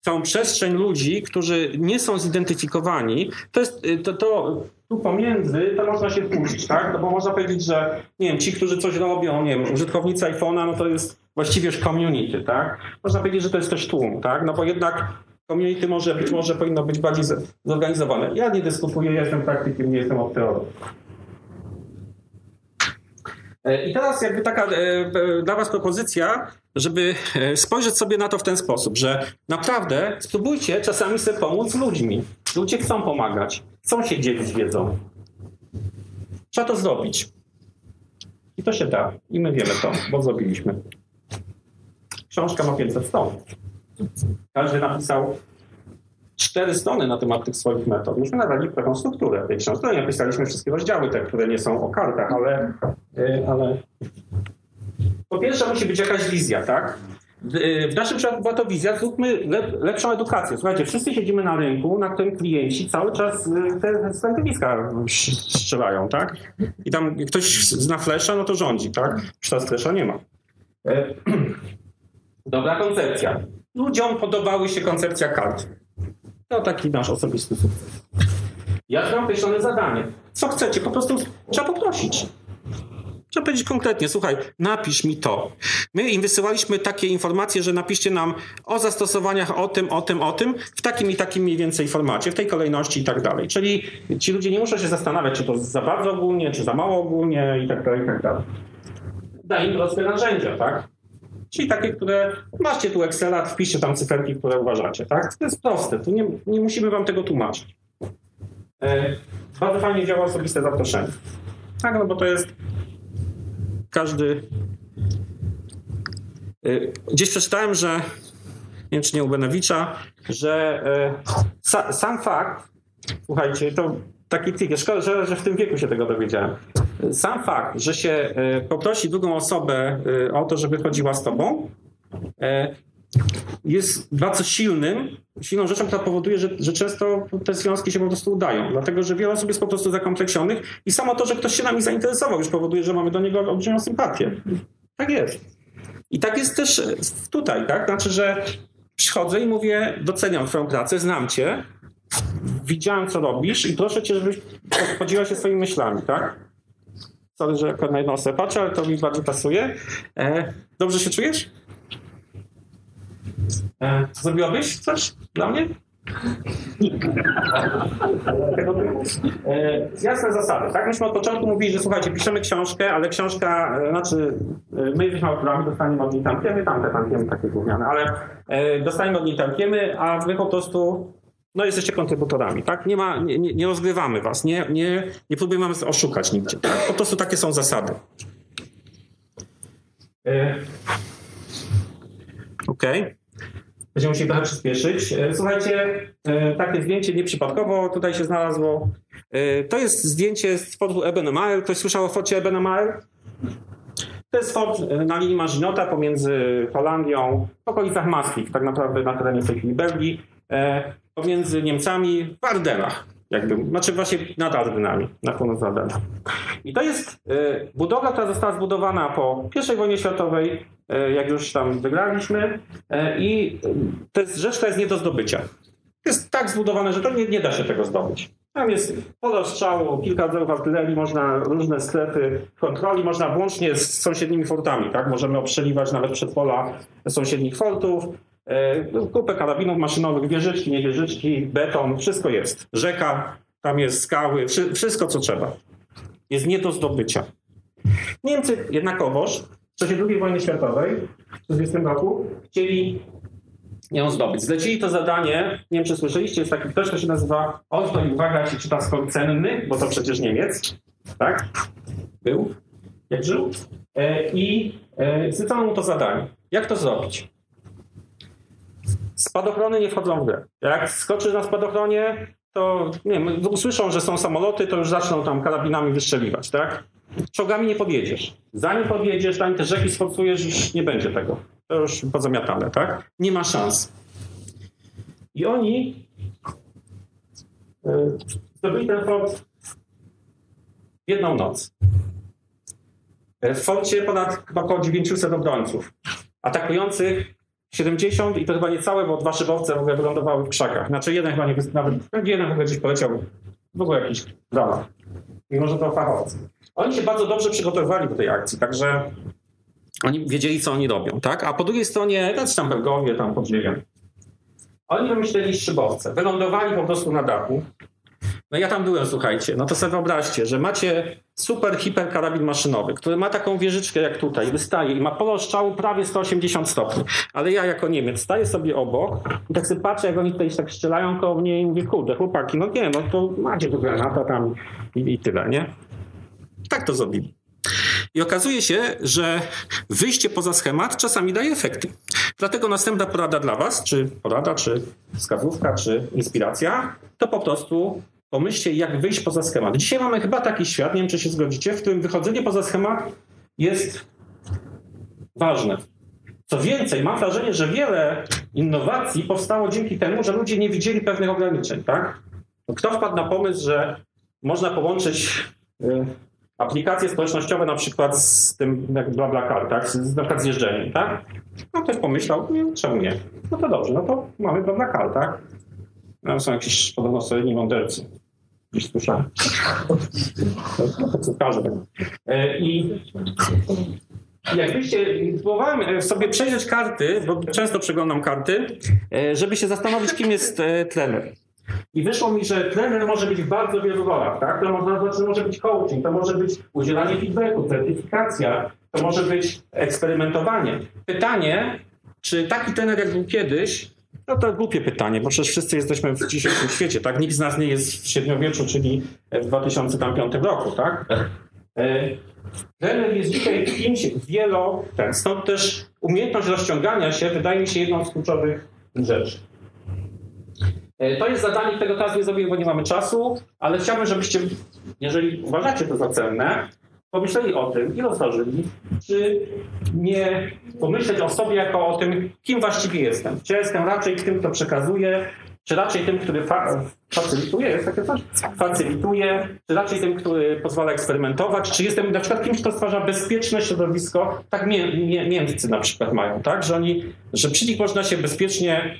całą przestrzeń ludzi, którzy nie są zidentyfikowani, to jest to, to tu pomiędzy to można się wpuścić, tak? No bo można powiedzieć, że nie wiem, ci, którzy coś robią, nie wiem, użytkownicy iPhone'a, no to jest właściwie już community, tak? Można powiedzieć, że to jest też tłum, tak? No bo jednak community może być może powinno być bardziej zorganizowane. Ja nie dyskutuję, ja jestem praktykiem, nie jestem od teorii. E, I teraz jakby taka e, e, dla Was propozycja, żeby spojrzeć sobie na to w ten sposób, że naprawdę spróbujcie czasami sobie pomóc ludźmi. Ludzie chcą pomagać, chcą się dzielić wiedzą. Trzeba to zrobić. I to się da. I my wiemy to, bo zrobiliśmy. Książka ma 500 stron. Każdy napisał cztery strony na temat tych swoich metod. Myśmy nadali pewną strukturę tej książki. No nie napisaliśmy wszystkie rozdziały, te, które nie są o kartach, ale, y, ale... Po pierwsze musi być jakaś wizja, tak? W naszym przypadku była to wizja, zróbmy lep, lepszą edukację. Słuchajcie, wszyscy siedzimy na rynku, na którym klienci cały czas y, te stękowiska strzelają, tak? I tam ktoś zna flesza, no to rządzi, tak? Przecież flesza nie ma. E, dobra koncepcja. Ludziom podobały się koncepcja kart. To taki nasz osobisty sukces. Ja mam określone zadanie. Co chcecie? Po prostu trzeba poprosić. Trzeba powiedzieć konkretnie, słuchaj, napisz mi to. My im wysyłaliśmy takie informacje, że napiszcie nam o zastosowaniach, o tym, o tym, o tym, w takim i takim mniej więcej formacie, w tej kolejności i tak dalej. Czyli ci ludzie nie muszą się zastanawiać, czy to za bardzo ogólnie, czy za mało ogólnie i tak dalej, i tak dalej. Daj im proste narzędzia, tak? Czyli takie, które macie tu Excela, wpiszcie tam cyferki, które uważacie, tak? To jest proste, tu nie, nie musimy wam tego tłumaczyć. E, bardzo fajnie działa osobiste zaproszenie. Tak, no bo to jest każdy... E, gdzieś przeczytałem, że nie wiem czy nie u Benewicza, że e, sam fakt, słuchajcie, to taki trik, szkoda, że, że w tym wieku się tego dowiedziałem. Sam fakt, że się e, poprosi drugą osobę e, o to, żeby chodziła z tobą, e, jest bardzo silnym, silną rzeczą, która powoduje, że, że często te związki się po prostu udają. Dlatego, że wiele osób jest po prostu zakompleksionych i samo to, że ktoś się nami zainteresował, już powoduje, że mamy do niego olbrzymią sympatię. Tak jest. I tak jest też tutaj, tak? Znaczy, że przychodzę i mówię, doceniam twoją pracę, znam cię, widziałem, co robisz i proszę cię, żebyś podzieliła się swoimi myślami, tak? Sorry, że na jedną osobę patrzę, ale to mi bardzo pasuje. E, dobrze się czujesz? E, zrobiłabyś coś dla mnie? e, jasne zasady, tak? Myśmy od początku mówili, że słuchajcie, piszemy książkę, ale książka, e, znaczy e, my jesteśmy autorami, dostaniemy od niej tantiemy, tamte tantiemy takie gówniane, ale dostaniemy od niej tantiemy, a wy po prostu no jesteście kontrybutorami, tak? Nie, ma, nie, nie, rozgrywamy was, nie, nie, nie próbujemy was oszukać nigdzie. Tak? Po prostu takie są zasady. E... Okej. Okay. Będziemy musieli trochę przyspieszyć. E, słuchajcie, e, takie zdjęcie nieprzypadkowo tutaj się znalazło. To jest zdjęcie z fortu Ebenemer. Ktoś słyszał o forcie Ebenemer? To jest fort na linii Marzinota pomiędzy Holandią, w okolicach Maastricht, tak naprawdę na terenie tej chwili Belgii pomiędzy Niemcami w Ardenach. Jakby, znaczy właśnie nad Ardynami, na północ Ardenach. I to jest y, budowla, która została zbudowana po I wojnie światowej, y, jak już tam wygraliśmy y, i to jest rzecz, która jest nie do zdobycia. Jest tak zbudowane, że to nie, nie da się tego zdobyć. Tam jest pole strzału, kilka rodzajów artylerii, można różne strefy kontroli, można włącznie z sąsiednimi fortami, tak? Możemy obstrzeliwać nawet przedpola sąsiednich fortów. E, no, kupę karabinów maszynowych, wieżyczki, nie wieżyczki, beton, wszystko jest. Rzeka, tam jest skały, wszystko co trzeba. Jest nie do zdobycia. Niemcy jednakowoż w czasie II wojny światowej w 1940 roku chcieli ją zdobyć. Zlecili to zadanie, nie wiem czy słyszeliście, jest taki ktoś, kto się nazywa Otto i uwaga, się czyta skąd cenny, bo to przecież Niemiec, tak? Był, jak żył. E, I e, zlecono mu to zadanie. Jak to zrobić? Spadochrony nie wchodzą w grę. Jak skoczysz na spadochronie, to nie wiem, usłyszą, że są samoloty, to już zaczną tam karabinami wystrzeliwać, tak? Czołgami nie podjedziesz. Zanim podjedziesz, zanim te rzeki sforsujesz, już nie będzie tego. To już pozamiatane, tak? Nie ma szans. I oni yy, zdobyli ten fort w jedną noc. W forcie ponad około 900 obrońców, atakujących 70 i to chyba nie całe, bo dwa szybowce w ogóle wylądowały w krzakach. Znaczy jeden chyba nie nawet, jeden w ogóle gdzieś poleciał w ogóle jakiś dala. Mimo, że to fachowcy. Oni się bardzo dobrze przygotowywali do tej akcji, także oni wiedzieli, co oni robią, tak? A po drugiej stronie, też tam Belgowie, tam pod Oni wymyśleli szybowce. Wylądowali po prostu na dachu. No ja tam byłem, słuchajcie. No to sobie wyobraźcie, że macie super hiper karabin maszynowy, który ma taką wieżyczkę jak tutaj, wystaje i ma polo strzału prawie 180 stopni. Ale ja jako Niemiec staję sobie obok i tak sobie patrzę, jak oni tutaj tak strzelają koło mnie i mówię, kurde, chłopaki, no nie, no to macie tu granata tam i, i tyle, nie? Tak to zrobili. I okazuje się, że wyjście poza schemat czasami daje efekty. Dlatego następna porada dla Was, czy porada, czy wskazówka, czy inspiracja, to po prostu pomyślcie, jak wyjść poza schemat. Dzisiaj mamy chyba taki świat, nie wiem, czy się zgodzicie, w którym wychodzenie poza schemat jest ważne. Co więcej, mam wrażenie, że wiele innowacji powstało dzięki temu, że ludzie nie widzieli pewnych ograniczeń. Tak? Kto wpadł na pomysł, że można połączyć y, aplikacje społecznościowe na przykład z tym jak BlaBlaCar, tak? Z, na przykład z jeżdżeniem, tak? No ktoś pomyślał, nie, czemu nie? No to dobrze, no to mamy BlaBlaCar, tak? No, są jakieś podobno solidni mądrcy. Gdzieś słyszałem. E, I jakbyście, próbowałem e, sobie przejrzeć karty, bo często przeglądam karty, e, żeby się zastanowić, kim jest trener. I wyszło mi, że trener może być w bardzo wielu rolach, tak? To może, to może być coaching, to może być udzielanie feedbacku, certyfikacja, to może być eksperymentowanie. Pytanie, czy taki trener jak był kiedyś, no to głupie pytanie, bo przecież wszyscy jesteśmy w dzisiejszym świecie, tak? Nikt z nas nie jest w średniowieczu, czyli w 2005 roku, tak? E, trener jest dzisiaj kimś wielo, ten, stąd też umiejętność rozciągania się wydaje mi się jedną z kluczowych rzeczy. E, to jest zadanie, którego teraz nie zrobimy, bo nie mamy czasu, ale chciałbym, żebyście, jeżeli uważacie to za cenne, pomyśleli o tym i rozważyli, czy nie pomyśleć o sobie jako o tym, kim właściwie jestem. Czy jestem raczej tym, kto przekazuje, czy raczej tym, który fa facylituje, jest takie coś? Facylituje, czy raczej tym, który pozwala eksperymentować, czy jestem na przykład kimś, kto stwarza bezpieczne środowisko, tak mię mię Niemcy na przykład mają, tak? Że oni, że przy nich można się bezpiecznie,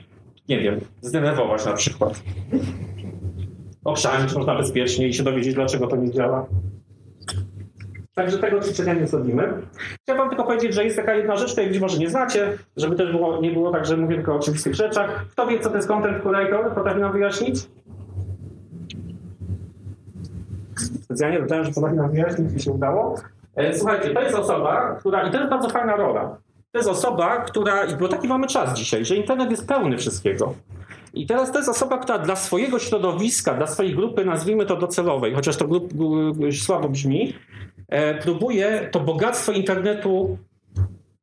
nie wiem, zdenerwować na przykład. Okrzanić można bezpiecznie i się dowiedzieć, dlaczego to nie działa. Także tego ćwiczenia nie zrobimy. Chciałbym tylko powiedzieć, że jest taka jedna rzecz, której być może nie znacie, żeby też było, nie było tak, że mówię tylko o oczywistych rzeczach. Kto wie, co to jest content curator? Potrafi nam wyjaśnić? Specjalnie dodałem, że potrafi nam wyjaśnić, mi się udało. E, słuchajcie, to jest osoba, która, i to jest bardzo fajna rola, to jest osoba, która, bo taki mamy czas dzisiaj, że internet jest pełny wszystkiego. I teraz to jest osoba, która dla swojego środowiska, dla swojej grupy, nazwijmy to docelowej, chociaż to grup, słabo brzmi, E, próbuje to bogactwo internetu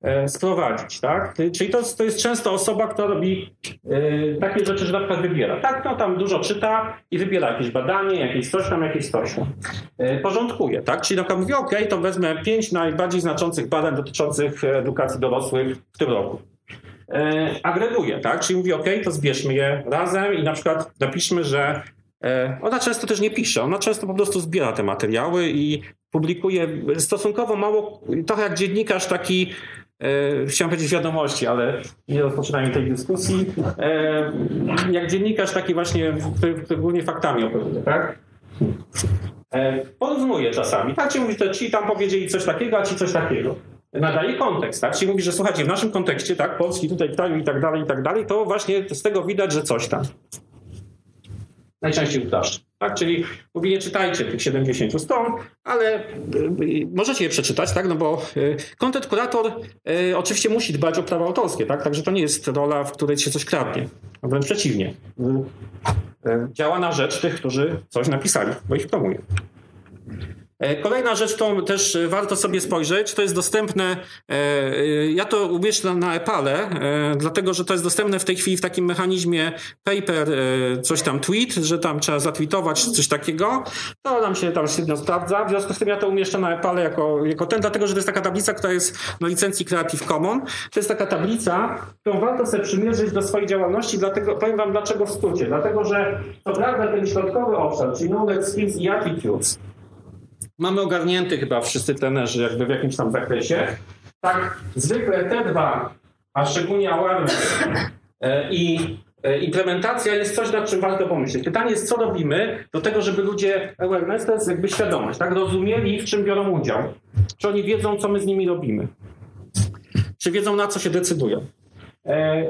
e, sprowadzić, tak? Czyli to, to jest często osoba, która robi e, takie rzeczy, że na przykład wybiera. Tak, no tam dużo czyta i wybiera jakieś badanie, jakieś coś tam, jakieś coś tam. Porządkuje, tak? Czyli na przykład mówi, ok, to wezmę pięć najbardziej znaczących badań dotyczących edukacji dorosłych w tym roku. Agreguje, tak? Czyli mówi, ok, to zbierzmy je razem i na przykład napiszmy, że ona często też nie pisze, ona często po prostu zbiera te materiały i publikuje stosunkowo mało, trochę jak dziennikarz taki, e, chciałem powiedzieć wiadomości, ale nie rozpoczynajmy tej dyskusji, e, jak dziennikarz taki właśnie, który głównie faktami operuje, tak? E, porównuje czasami, tak? Czyli mówi, to ci tam powiedzieli coś takiego, a ci coś takiego. Nadaje kontekst, tak? Czyli mówi, że słuchajcie, w naszym kontekście, tak, Polski tutaj kraju i tak dalej, i tak dalej, to właśnie z tego widać, że coś tam. Najczęściej upraszcza. Tak? Czyli mówi, nie czytajcie tych 70 stron, ale y, możecie je przeczytać, tak? no bo y, content kurator y, oczywiście musi dbać o prawa autorskie, tak? także to nie jest rola, w której się coś kradnie. Wręcz przeciwnie. Działa na rzecz tych, którzy coś napisali, bo ich promuje. E, kolejna rzecz, którą też e, warto sobie spojrzeć, to jest dostępne, e, ja to umieszczę na Epale, dlatego że to jest dostępne w tej chwili w takim mechanizmie paper, coś tam tweet, że tam trzeba zatweetować coś takiego. To nam się tam średnio sprawdza, w związku z tym ja to umieszczę na Epale jako, jako ten, dlatego że to jest taka tablica, która jest na licencji Creative Commons. To jest taka tablica, którą warto sobie przymierzyć do swojej działalności, dlatego powiem wam dlaczego w skrócie. Dlatego, że to prawda ten środkowy obszar, czyli knowledge, skills i attitudes, mamy ogarnięty chyba wszyscy trenerzy jakby w jakimś tam zakresie. Tak, zwykle te dwa, a szczególnie awareness e, i e, implementacja jest coś, nad czym warto pomyśleć. Pytanie jest, co robimy do tego, żeby ludzie, awareness to jest jakby świadomość, tak, rozumieli, w czym biorą udział. Czy oni wiedzą, co my z nimi robimy. Czy wiedzą, na co się decydują. E,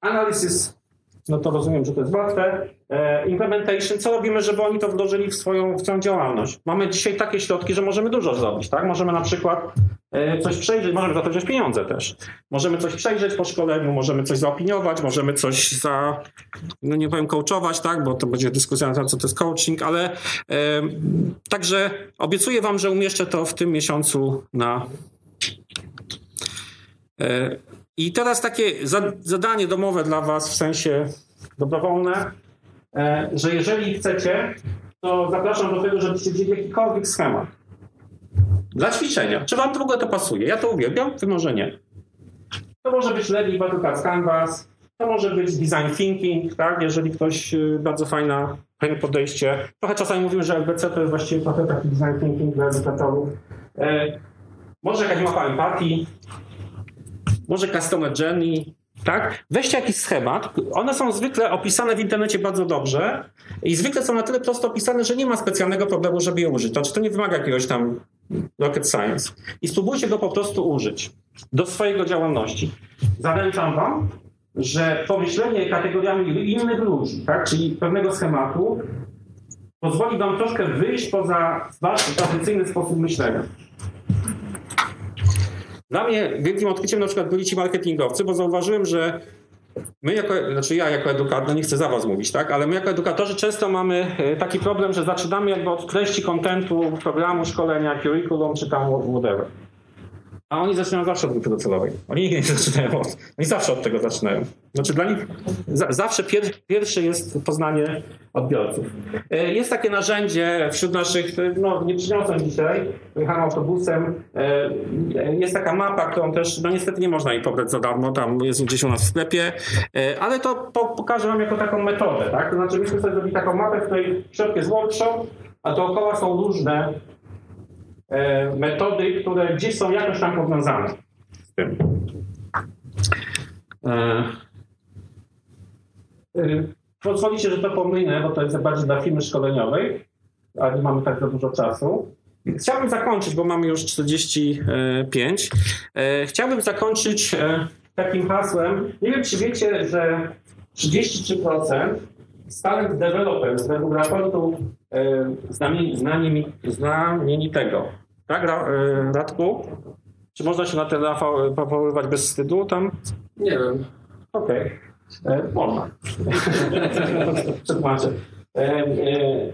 analisis no to rozumiem, że to jest łatwe. E, implementation, co robimy, żeby oni to wdrożyli w swoją, w swoją działalność? Mamy dzisiaj takie środki, że możemy dużo zrobić, tak? Możemy na przykład e, coś przejrzeć, możemy za to wziąć pieniądze też. Możemy coś przejrzeć po szkoleniu, możemy coś zaopiniować, możemy coś za, no nie powiem coachować, tak? Bo to będzie dyskusja na temat, co to jest coaching, ale e, także obiecuję wam, że umieszczę to w tym miesiącu na i teraz takie zadanie domowe dla Was w sensie dobrowolne, e, że jeżeli chcecie, to zapraszam do tego, żebyście wzięli jakikolwiek schemat dla ćwiczenia. Czy Wam ogóle to pasuje? Ja to uwielbiam, Wy może nie. To może być Lady Batuka Canvas, to może być design thinking, tak? jeżeli ktoś, y, bardzo fajna, fajne podejście. Trochę czasami mówimy, że LBC to jest właściwie trochę taki design thinking dla edukatorów. E, może jakaś mapa empatii, może Customer Journey, tak? Weźcie jakiś schemat. One są zwykle opisane w internecie bardzo dobrze i zwykle są na tyle prosto opisane, że nie ma specjalnego problemu, żeby je użyć. Znaczy, to nie wymaga jakiegoś tam rocket science. I spróbujcie go po prostu użyć do swojego działalności. Zaręczam wam, że pomyślenie kategoriami innych ludzi, tak? czyli pewnego schematu, pozwoli wam troszkę wyjść poza wasz tradycyjny sposób myślenia. Dla mnie wielkim odkryciem na przykład byli ci marketingowcy, bo zauważyłem, że my jako, znaczy ja jako edukator, no nie chcę za was mówić, tak, ale my jako edukatorzy często mamy e, taki problem, że zaczynamy jakby od treści kontentu, programu, szkolenia, curriculum czy tam whatever. A oni zaczynają zawsze od grupy docelowej. Oni nigdy nie zaczynają od... Oni zawsze od tego zaczynają. Znaczy dla nich za, zawsze pier, pierwsze jest poznanie odbiorców. E, jest takie narzędzie wśród naszych, no nie przyniosłem dzisiaj, jechałem autobusem, e, jest taka mapa, którą też, no niestety nie można jej pobrać za darmo, tam jest gdzieś u nas w sklepie, e, ale to po, pokażę wam jako taką metodę, tak? To znaczy myśmy sobie zrobili taką mapę, w której w środku jest workshop, a dookoła są różne E, metody, które gdzieś są jakoś tam powiązane z tym. E, e, pozwolicie, że to pominę, bo to jest bardziej dla firmy szkoleniowej, a nie mamy tak za dużo czasu. Chciałbym zakończyć, bo mamy już 45. Chciałbym zakończyć takim hasłem. Nie wiem, czy wiecie, że 33% talent developers według raportu znamienitego tak, y, Radku? Czy można się na ten Rafał powoływać bez wstydu tam? Nie wiem. Okej. Okay. E, można. Przetłumaczę. E, e,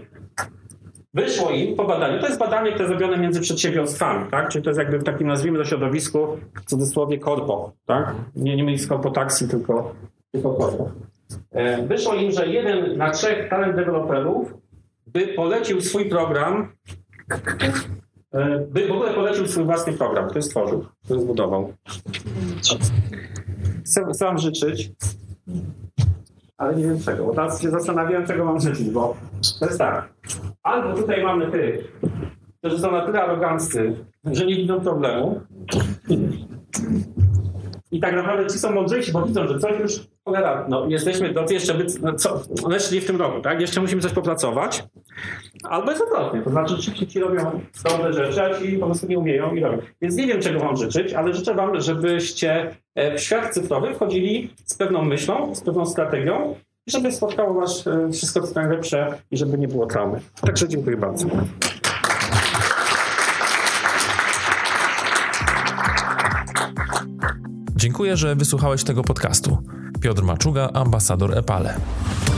wyszło im po badaniu, to jest badanie, które zrobione między przedsiębiorstwami, tak? Czyli to jest jakby w takim, nazwijmy to środowisku, w cudzysłowie korpo, tak? Nie, nie mylić z korpo taxi, tylko, tylko korpo. Wyszło im, że jeden na trzech talent deweloperów by polecił swój program E, by w ogóle polecił swój własny program, który stworzył, który zbudował. Chcę, chcę wam życzyć, ale nie wiem czego, bo teraz się zastanawiałem, czego mam życzyć, bo to jest tak. Albo tutaj mamy tych, którzy są na tyle aroganccy, że nie widzą problemu, i tak naprawdę ci są mądrzejsi, bo widzą, że coś już, no jesteśmy do jeszcze, by, no, co, one w tym roku, tak? Jeszcze musimy coś popracować. Albo jest odwrotnie, to znaczy ci, ci robią dobre rzeczy, a ci po prostu nie umieją i robią. Więc nie wiem, czego wam życzyć, ale życzę wam, żebyście e, w świat cyfrowy wchodzili z pewną myślą, z pewną strategią i żeby spotkało was e, wszystko co najlepsze i żeby nie było traumy. Także dziękuję bardzo. Dziękuję, że wysłuchałeś tego podcastu. Piotr Maczuga, ambasador Epale.